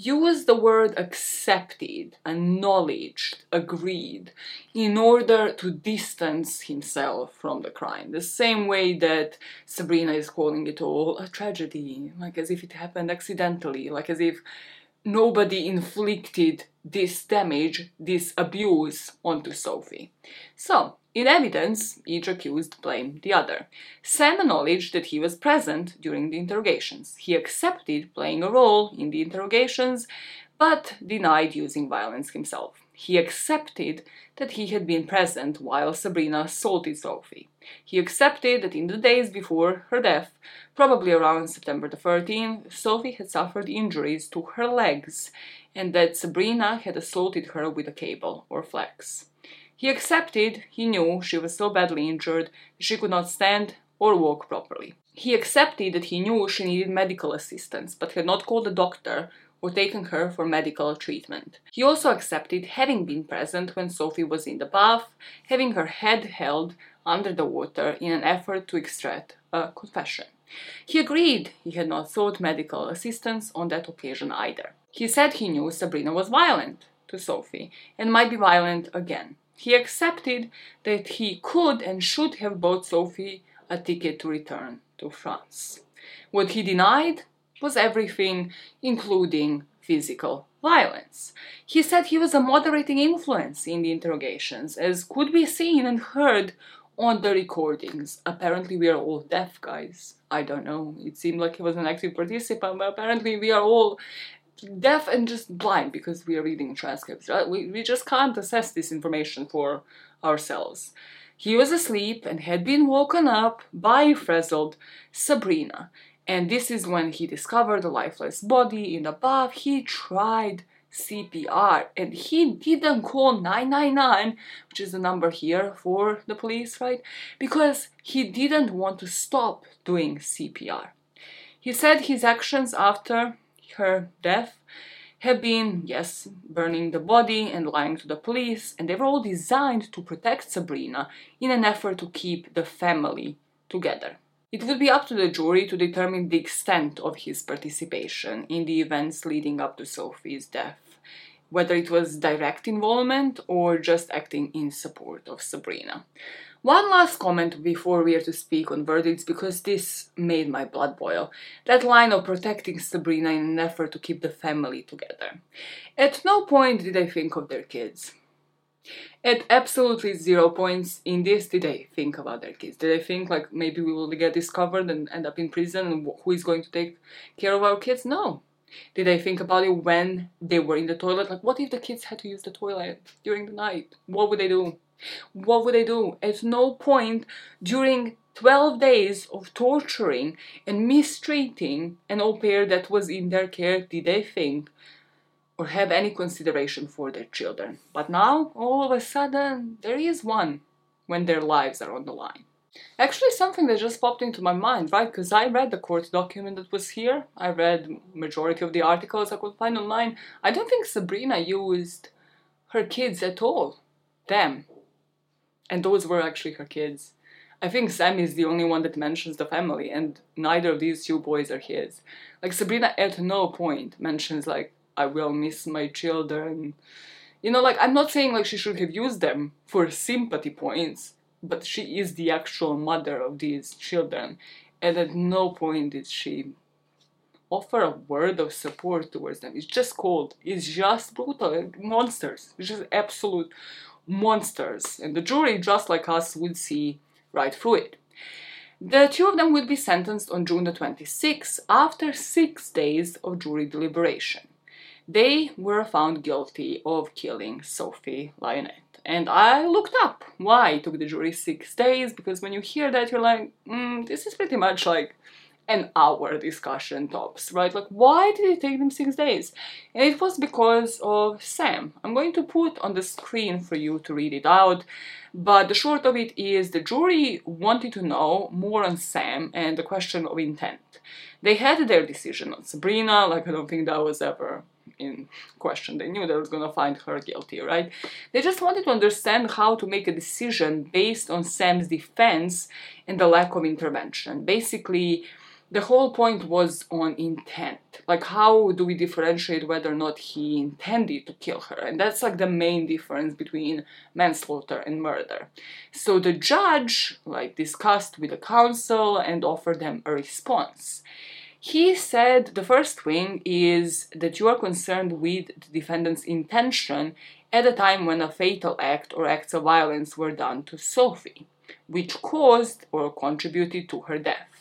use the word accepted, acknowledged, agreed, in order to distance himself from the crime. The same way that Sabrina is calling it all a tragedy, like as if it happened accidentally, like as if nobody inflicted this damage, this abuse onto Sophie. So, in evidence, each accused blamed the other. Sam acknowledged that he was present during the interrogations. He accepted playing a role in the interrogations, but denied using violence himself. He accepted that he had been present while Sabrina assaulted Sophie. He accepted that in the days before her death, probably around September the 13th, Sophie had suffered injuries to her legs and that Sabrina had assaulted her with a cable or flex. He accepted he knew she was so badly injured she could not stand or walk properly. He accepted that he knew she needed medical assistance, but had not called a doctor or taken her for medical treatment. He also accepted having been present when Sophie was in the bath, having her head held under the water in an effort to extract a confession. He agreed he had not sought medical assistance on that occasion either. He said he knew Sabrina was violent to Sophie and might be violent again. He accepted that he could and should have bought Sophie a ticket to return to France. What he denied was everything, including physical violence. He said he was a moderating influence in the interrogations, as could be seen and heard on the recordings. Apparently, we are all deaf, guys. I don't know. It seemed like he was an active participant, but apparently, we are all deaf and just blind because we are reading transcripts. Right? We, we just can't assess this information for ourselves. He was asleep and had been woken up by frazzled Sabrina. And this is when he discovered the lifeless body in the bath. He tried CPR and he didn't call 999, which is the number here for the police, right? Because he didn't want to stop doing CPR. He said his actions after her death have been, yes, burning the body and lying to the police, and they were all designed to protect Sabrina in an effort to keep the family together. It would be up to the jury to determine the extent of his participation in the events leading up to Sophie's death, whether it was direct involvement or just acting in support of Sabrina. One last comment before we are to speak on verdicts because this made my blood boil. That line of protecting Sabrina in an effort to keep the family together. At no point did they think of their kids. At absolutely zero points in this did they think about their kids. Did they think like maybe we will get discovered and end up in prison and who is going to take care of our kids? No. Did they think about it when they were in the toilet? Like, what if the kids had to use the toilet during the night? What would they do? What would they do? At no point during 12 days of torturing and mistreating an au pair that was in their care did they think or have any consideration for their children. But now, all of a sudden, there is one when their lives are on the line. Actually, something that just popped into my mind, right? Because I read the court document that was here. I read majority of the articles I could find online. I don't think Sabrina used her kids at all. Them. And those were actually her kids. I think Sam is the only one that mentions the family, and neither of these two boys are his. Like Sabrina at no point mentions like I will miss my children. You know, like I'm not saying like she should have used them for sympathy points but she is the actual mother of these children, and at no point did she offer a word of support towards them. It's just cold. It's just brutal. Monsters. It's just absolute monsters. And the jury, just like us, would see right through it. The two of them would be sentenced on June the 26th after six days of jury deliberation. They were found guilty of killing Sophie Lionnet. And I looked up why it took the jury six days, because when you hear that, you're like, mm, this is pretty much like an hour discussion tops, right? Like, why did it take them six days? And it was because of Sam. I'm going to put on the screen for you to read it out, but the short of it is the jury wanted to know more on Sam and the question of intent. They had their decision on Sabrina, like, I don't think that was ever in question. They knew they were to find her guilty, right? They just wanted to understand how to make a decision based on Sam's defense and the lack of intervention. Basically, the whole point was on intent. Like, how do we differentiate whether or not he intended to kill her? And that's like the main difference between manslaughter and murder. So the judge, like, discussed with the counsel and offered them a response. He said the first thing is that you are concerned with the defendant's intention at a time when a fatal act or acts of violence were done to Sophie, which caused or contributed to her death.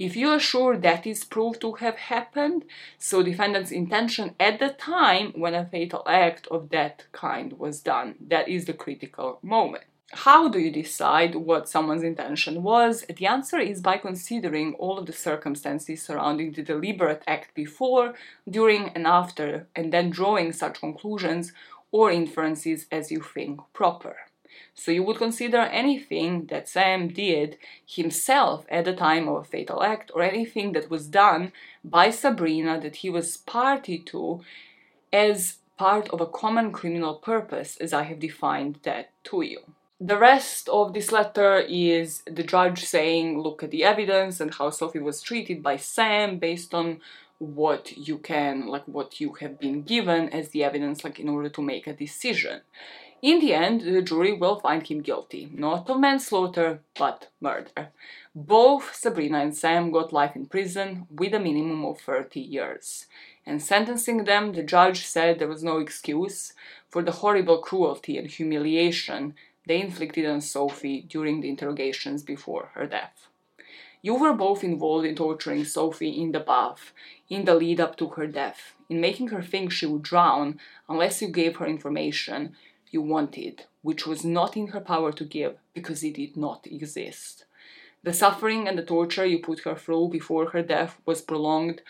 If you are sure that is proved to have happened, so defendant's intention at the time when a fatal act of that kind was done, that is the critical moment. How do you decide what someone's intention was? The answer is by considering all of the circumstances surrounding the deliberate act before, during, and after, and then drawing such conclusions or inferences as you think proper. So you would consider anything that Sam did himself at the time of a fatal act or anything that was done by Sabrina that he was party to as part of a common criminal purpose as I have defined that to you. The rest of this letter is the judge saying, look at the evidence and how Sophie was treated by Sam based on what you can, like what you have been given as the evidence, like in order to make a decision. In the end, the jury will find him guilty, not of manslaughter, but murder. Both Sabrina and Sam got life in prison with a minimum of 30 years. And sentencing them, the judge said there was no excuse for the horrible cruelty and humiliation they inflicted on Sophie during the interrogations before her death. You were both involved in torturing Sophie in the bath, in the lead up to her death, in making her think she would drown unless you gave her information you wanted, which was not in her power to give because it did not exist. The suffering and the torture you put her through before her death was prolonged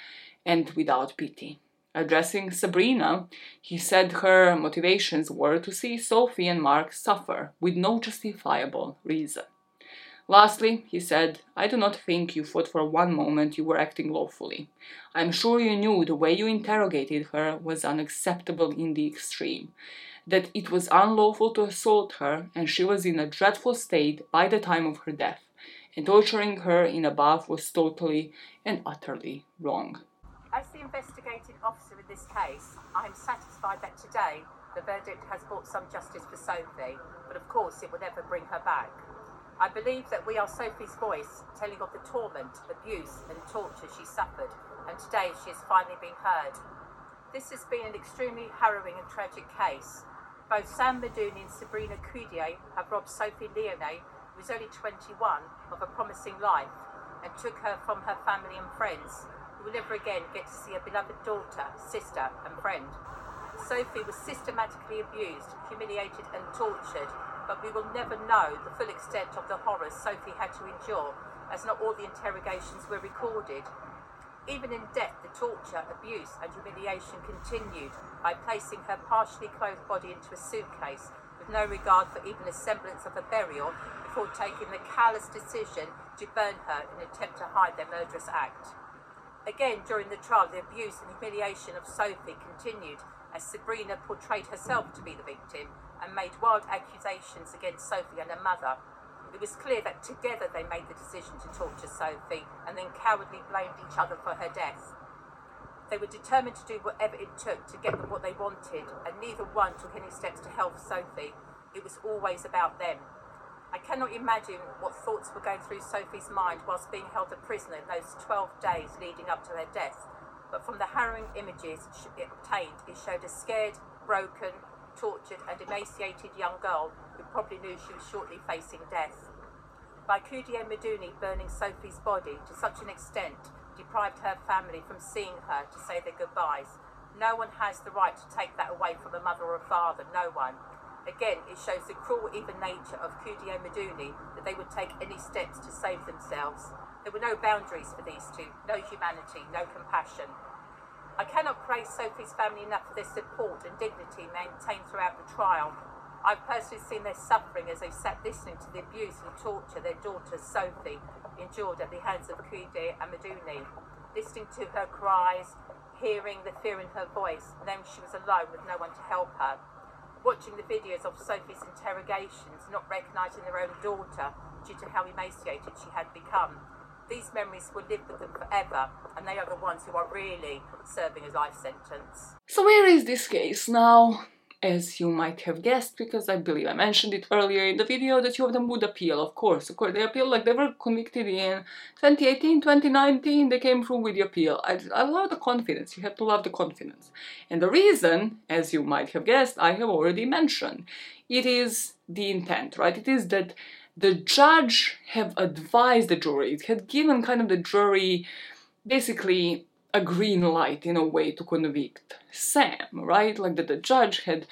and without pity. Addressing Sabrina, he said her motivations were to see Sophie and Mark suffer with no justifiable reason. Lastly, he said, I do not think you thought for one moment you were acting lawfully. I am sure you knew the way you interrogated her was unacceptable in the extreme, that it was unlawful to assault her, and she was in a dreadful state by the time of her death, and torturing her in a bath was totally and utterly wrong. As the investigating officer in this case, I am satisfied that today the verdict has brought some justice for Sophie, but of course it will never bring her back. I believe that we are Sophie's voice, telling of the torment, abuse, and torture she suffered, and today she has finally been heard. This has been an extremely harrowing and tragic case. Both Sam Medouni and Sabrina Kouider have robbed Sophie Lionnet, who was only 21, of a promising life, and took her from her family and friends who will never again get to see a beloved daughter, sister, and friend. Sophie was systematically abused, humiliated, and tortured, but we will never know the full extent of the horrors Sophie had to endure, as not all the interrogations were recorded. Even in death, the torture, abuse, and humiliation continued by placing her partially clothed body into a suitcase with no regard for even a semblance of a burial before taking the callous decision to burn her in an attempt to hide their murderous act. Again, during the trial, the abuse and humiliation of Sophie continued as Sabrina portrayed herself to be the victim and made wild accusations against Sophie and her mother. It was clear that together they made the decision to torture Sophie and then cowardly blamed each other for her death. They were determined to do whatever it took to get them what they wanted, and neither one took any steps to help Sophie. It was always about them. I cannot imagine what thoughts were going through Sophie's mind whilst being held a prisoner in those 12 days leading up to her death. But from the harrowing images it obtained, it showed a scared, broken, tortured, and emaciated young girl who probably knew she was shortly facing death. By Kouider Medouni burning Sophie's body to such an extent deprived her family from seeing her to say their goodbyes. No one has the right to take that away from a mother or a father, no one. Again, it shows the cruel, even nature of Kouider Medouni that they would take any steps to save themselves. There were no boundaries for these two, no humanity, no compassion. I cannot praise Sophie's family enough for their support and dignity maintained throughout the trial. I've personally seen their suffering as they sat listening to the abuse and torture their daughter Sophie endured at the hands of Kouider and Medouni, listening to her cries, hearing the fear in her voice, knowing she was alone with no one to help her watching the videos of Sophie's interrogations, not recognising their own daughter due to how emaciated she had become. These memories will live with them forever, and they are the ones who are really serving a life sentence. So, where is this case now? as you might have guessed, because I believe I mentioned it earlier in the video, that two of them would appeal, of course. Of course, they appeal like they were convicted in 2018, 2019, they came through with the appeal. I, I love the confidence, you have to love the confidence. And the reason, as you might have guessed, I have already mentioned. It is the intent, right? It is that the judge have advised the jury, it had given kind of the jury basically a green light in a way to convict Sam, right? Like that the judge had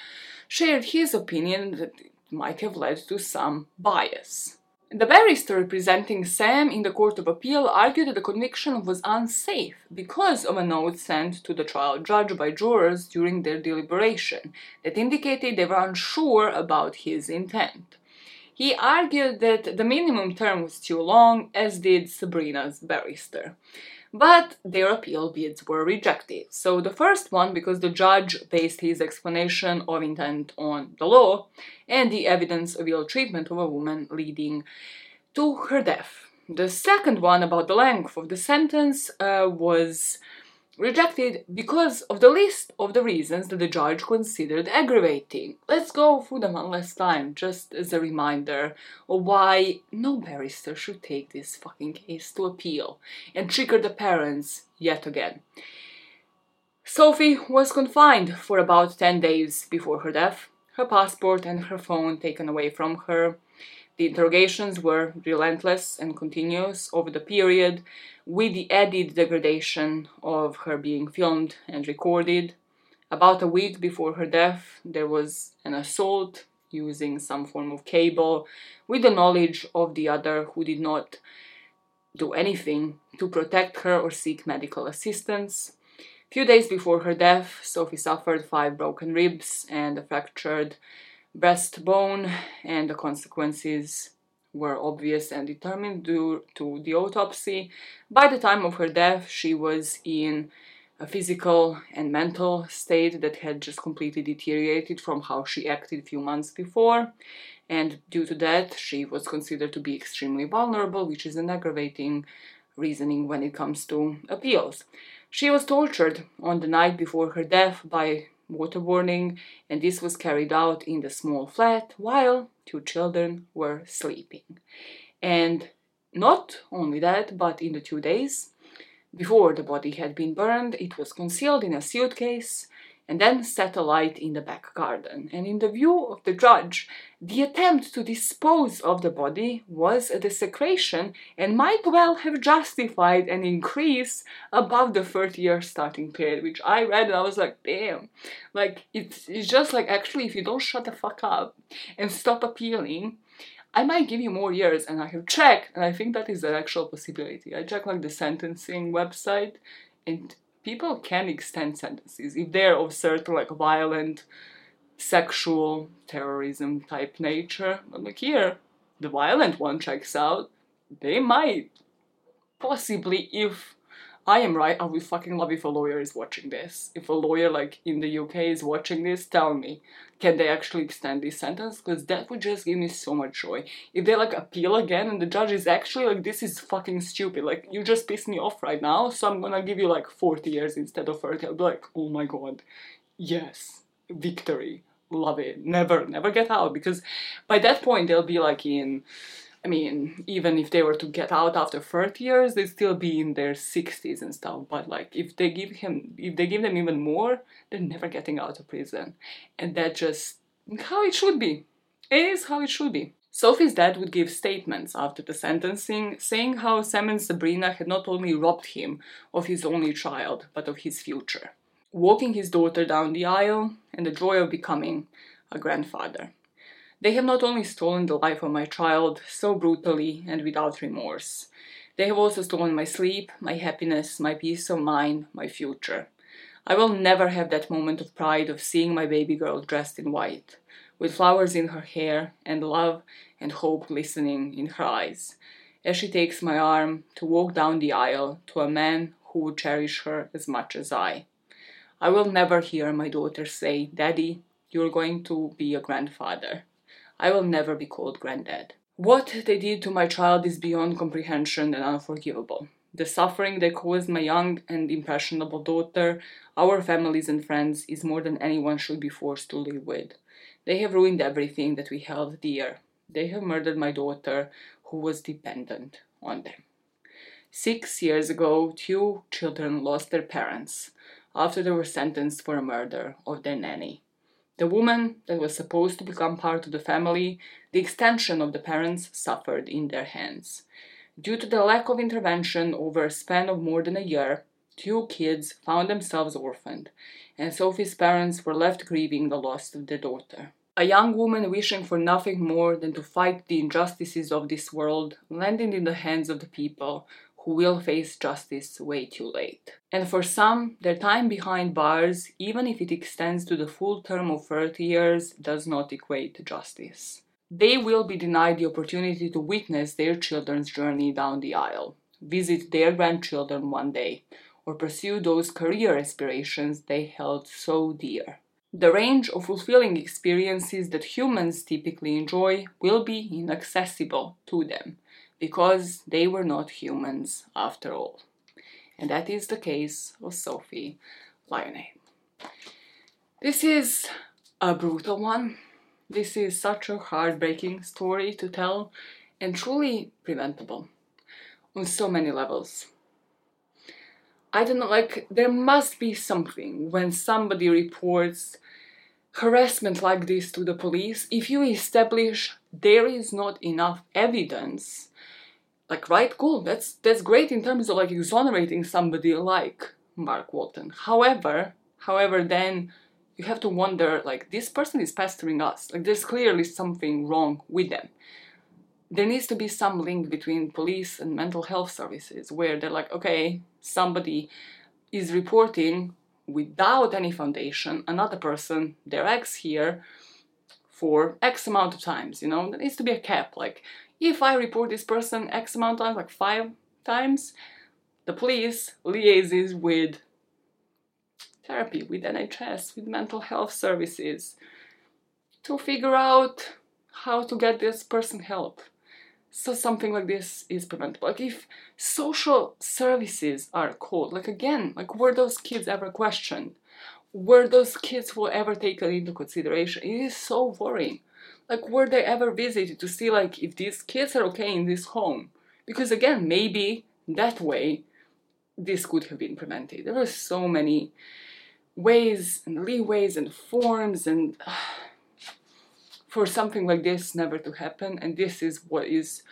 shared his opinion that it might have led to some bias. The barrister representing Sam in the Court of Appeal argued that the conviction was unsafe because of a note sent to the trial judge by jurors during their deliberation that indicated they were unsure about his intent. He argued that the minimum term was too long, as did Sabrina's barrister but their appeal bids were rejected. So the first one, because the judge based his explanation of intent on the law and the evidence of ill treatment of a woman leading to her death. The second one, about the length of the sentence, uh, was rejected because of the list of the reasons that the judge considered aggravating. Let's go through them one last time, just as a reminder of why no barrister should take this fucking case to appeal and trigger the parents yet again. Sophie was confined for about 10 days before her death, her passport and her phone taken away from her. The interrogations were relentless and continuous over the period, with the added degradation of her being filmed and recorded. About a week before her death, there was an assault using some form of cable with the knowledge of the other who did not do anything to protect her or seek medical assistance. Few days before her death, Sophie suffered five broken ribs and a fractured breastbone, and the consequences were obvious and determined due to the autopsy. By the time of her death, she was in a physical and mental state that had just completely deteriorated from how she acted a few months before. And due to that, she was considered to be extremely vulnerable, which is an aggravating reasoning when it comes to appeals. She was tortured on the night before her death by waterboarding, and this was carried out in the small flat while two children were sleeping. And not only that, but in the two days before the body had been burned, it was concealed in a suitcase and then set alight in the back garden. And in the view of the judge, the attempt to dispose of the body was a desecration and might well have justified an increase above the 30 year starting period, which I read and I was like, damn. Like, it's, it's just like, actually, if you don't shut the fuck up and stop appealing, I might give you more years, and I have checked, and I think that is an actual possibility. I checked like the sentencing website, and people can extend sentences if they're of certain like violent sexual terrorism type nature. But like here, the violent one checks out, they might possibly if I am right, I would fucking love if a lawyer is watching this. If a lawyer like in the UK is watching this, tell me, can they actually extend this sentence? Because that would just give me so much joy. If they like appeal again and the judge is actually like, this is fucking stupid, like you just pissed me off right now, so I'm gonna give you like 40 years instead of 30. I'll be like, oh my god, yes, victory, love it. Never, never get out because by that point they'll be like in I mean, even if they were to get out after 30 years, they'd still be in their 60s and stuff. But like, if they give him, if they give them even more, they're never getting out of prison, and that just how it should be. It is how it should be. Sophie's dad would give statements after the sentencing, saying how Sam and Sabrina had not only robbed him of his only child, but of his future, walking his daughter down the aisle, and the joy of becoming a grandfather. They have not only stolen the life of my child so brutally and without remorse, they have also stolen my sleep, my happiness, my peace of mind, my future. I will never have that moment of pride of seeing my baby girl dressed in white, with flowers in her hair and love and hope glistening in her eyes, as she takes my arm to walk down the aisle to a man who would cherish her as much as I. I will never hear my daughter say, Daddy, you're going to be a grandfather. I will never be called granddad. What they did to my child is beyond comprehension and unforgivable. The suffering they caused my young and impressionable daughter, our families and friends, is more than anyone should be forced to live with. They have ruined everything that we held dear. They have murdered my daughter, who was dependent on them. Six years ago, two children lost their parents after they were sentenced for a murder of their nanny. The woman that was supposed to become part of the family, the extension of the parents, suffered in their hands. Due to the lack of intervention over a span of more than a year, two kids found themselves orphaned, and Sophie's parents were left grieving the loss of their daughter. A young woman wishing for nothing more than to fight the injustices of this world landed in the hands of the people who will face justice way too late. And for some, their time behind bars, even if it extends to the full term of 30 years, does not equate to justice. They will be denied the opportunity to witness their children's journey down the aisle, visit their grandchildren one day, or pursue those career aspirations they held so dear. The range of fulfilling experiences that humans typically enjoy will be inaccessible to them because they were not humans after all. And that is the case of Sophie Lionnet. This is a brutal one. This is such a heartbreaking story to tell and truly preventable on so many levels. I don't know, like, there must be something when somebody reports harassment like this to the police if you establish there is not enough evidence like right cool that's that's great in terms of like exonerating somebody like mark walton. However however then you have to wonder like this person is pestering us. Like there's clearly something wrong with them. There needs to be some link between police and mental health services where they're like okay somebody is reporting without any foundation another person their ex here for x amount of times you know? There needs to be a cap like if I report this person X amount of times, like five times, the police liaises with therapy, with NHS, with mental health services to figure out how to get this person help. So something like this is preventable. Like if social services are called, like again, like were those kids ever questioned? Were those kids who ever taken into consideration? It is so worrying like were they ever visited to see like if these kids are okay in this home? Because again maybe that way this could have been prevented. There were so many ways and leeways and forms and [sighs] for something like this never to happen. And this is what is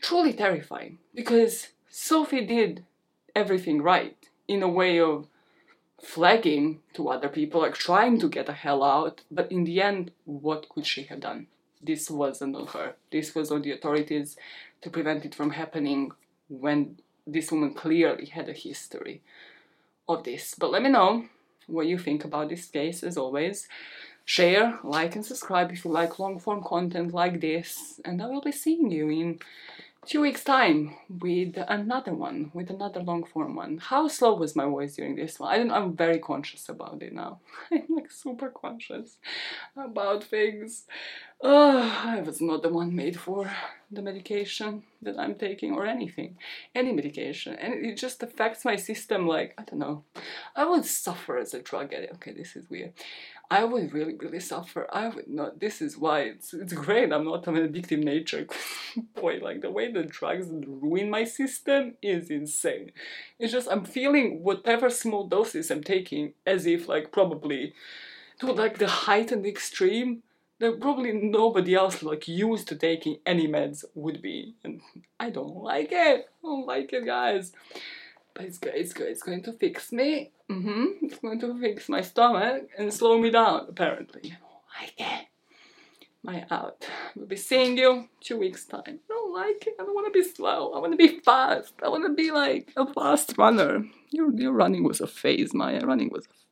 truly terrifying. Because Sophie did everything right in a way of flagging to other people, like trying to get the hell out, but in the end, what could she have done? This wasn't on her. This was on the authorities to prevent it from happening when this woman clearly had a history of this. But let me know what you think about this case as always. Share, like, and subscribe if you like long form content like this, and I will be seeing you in two weeks time with another one with another long form one. How slow was my voice during this one? I don't i'm very conscious about it now. [laughs] I'm like super conscious about things uh, i was not the one made for the medication that i'm taking or anything any medication and it just affects my system like i don't know i would suffer as a drug addict okay this is weird I would really, really suffer. I would not. This is why it's it's great. I'm not of an addictive nature. [laughs] Boy, like the way the drugs ruin my system is insane. It's just I'm feeling whatever small doses I'm taking as if like probably to like the height and extreme that probably nobody else like used to taking any meds would be. And I don't like it. I don't like it, guys. But it's good, it's good, it's going to fix me. Mm-hmm. It's going to fix my stomach and slow me down, apparently. I don't like it. My out. We'll be seeing you two weeks' time. I don't like it. I don't want to be slow. I want to be fast. I want to be like a fast runner. Your, your running was a phase, Maya. Running was a.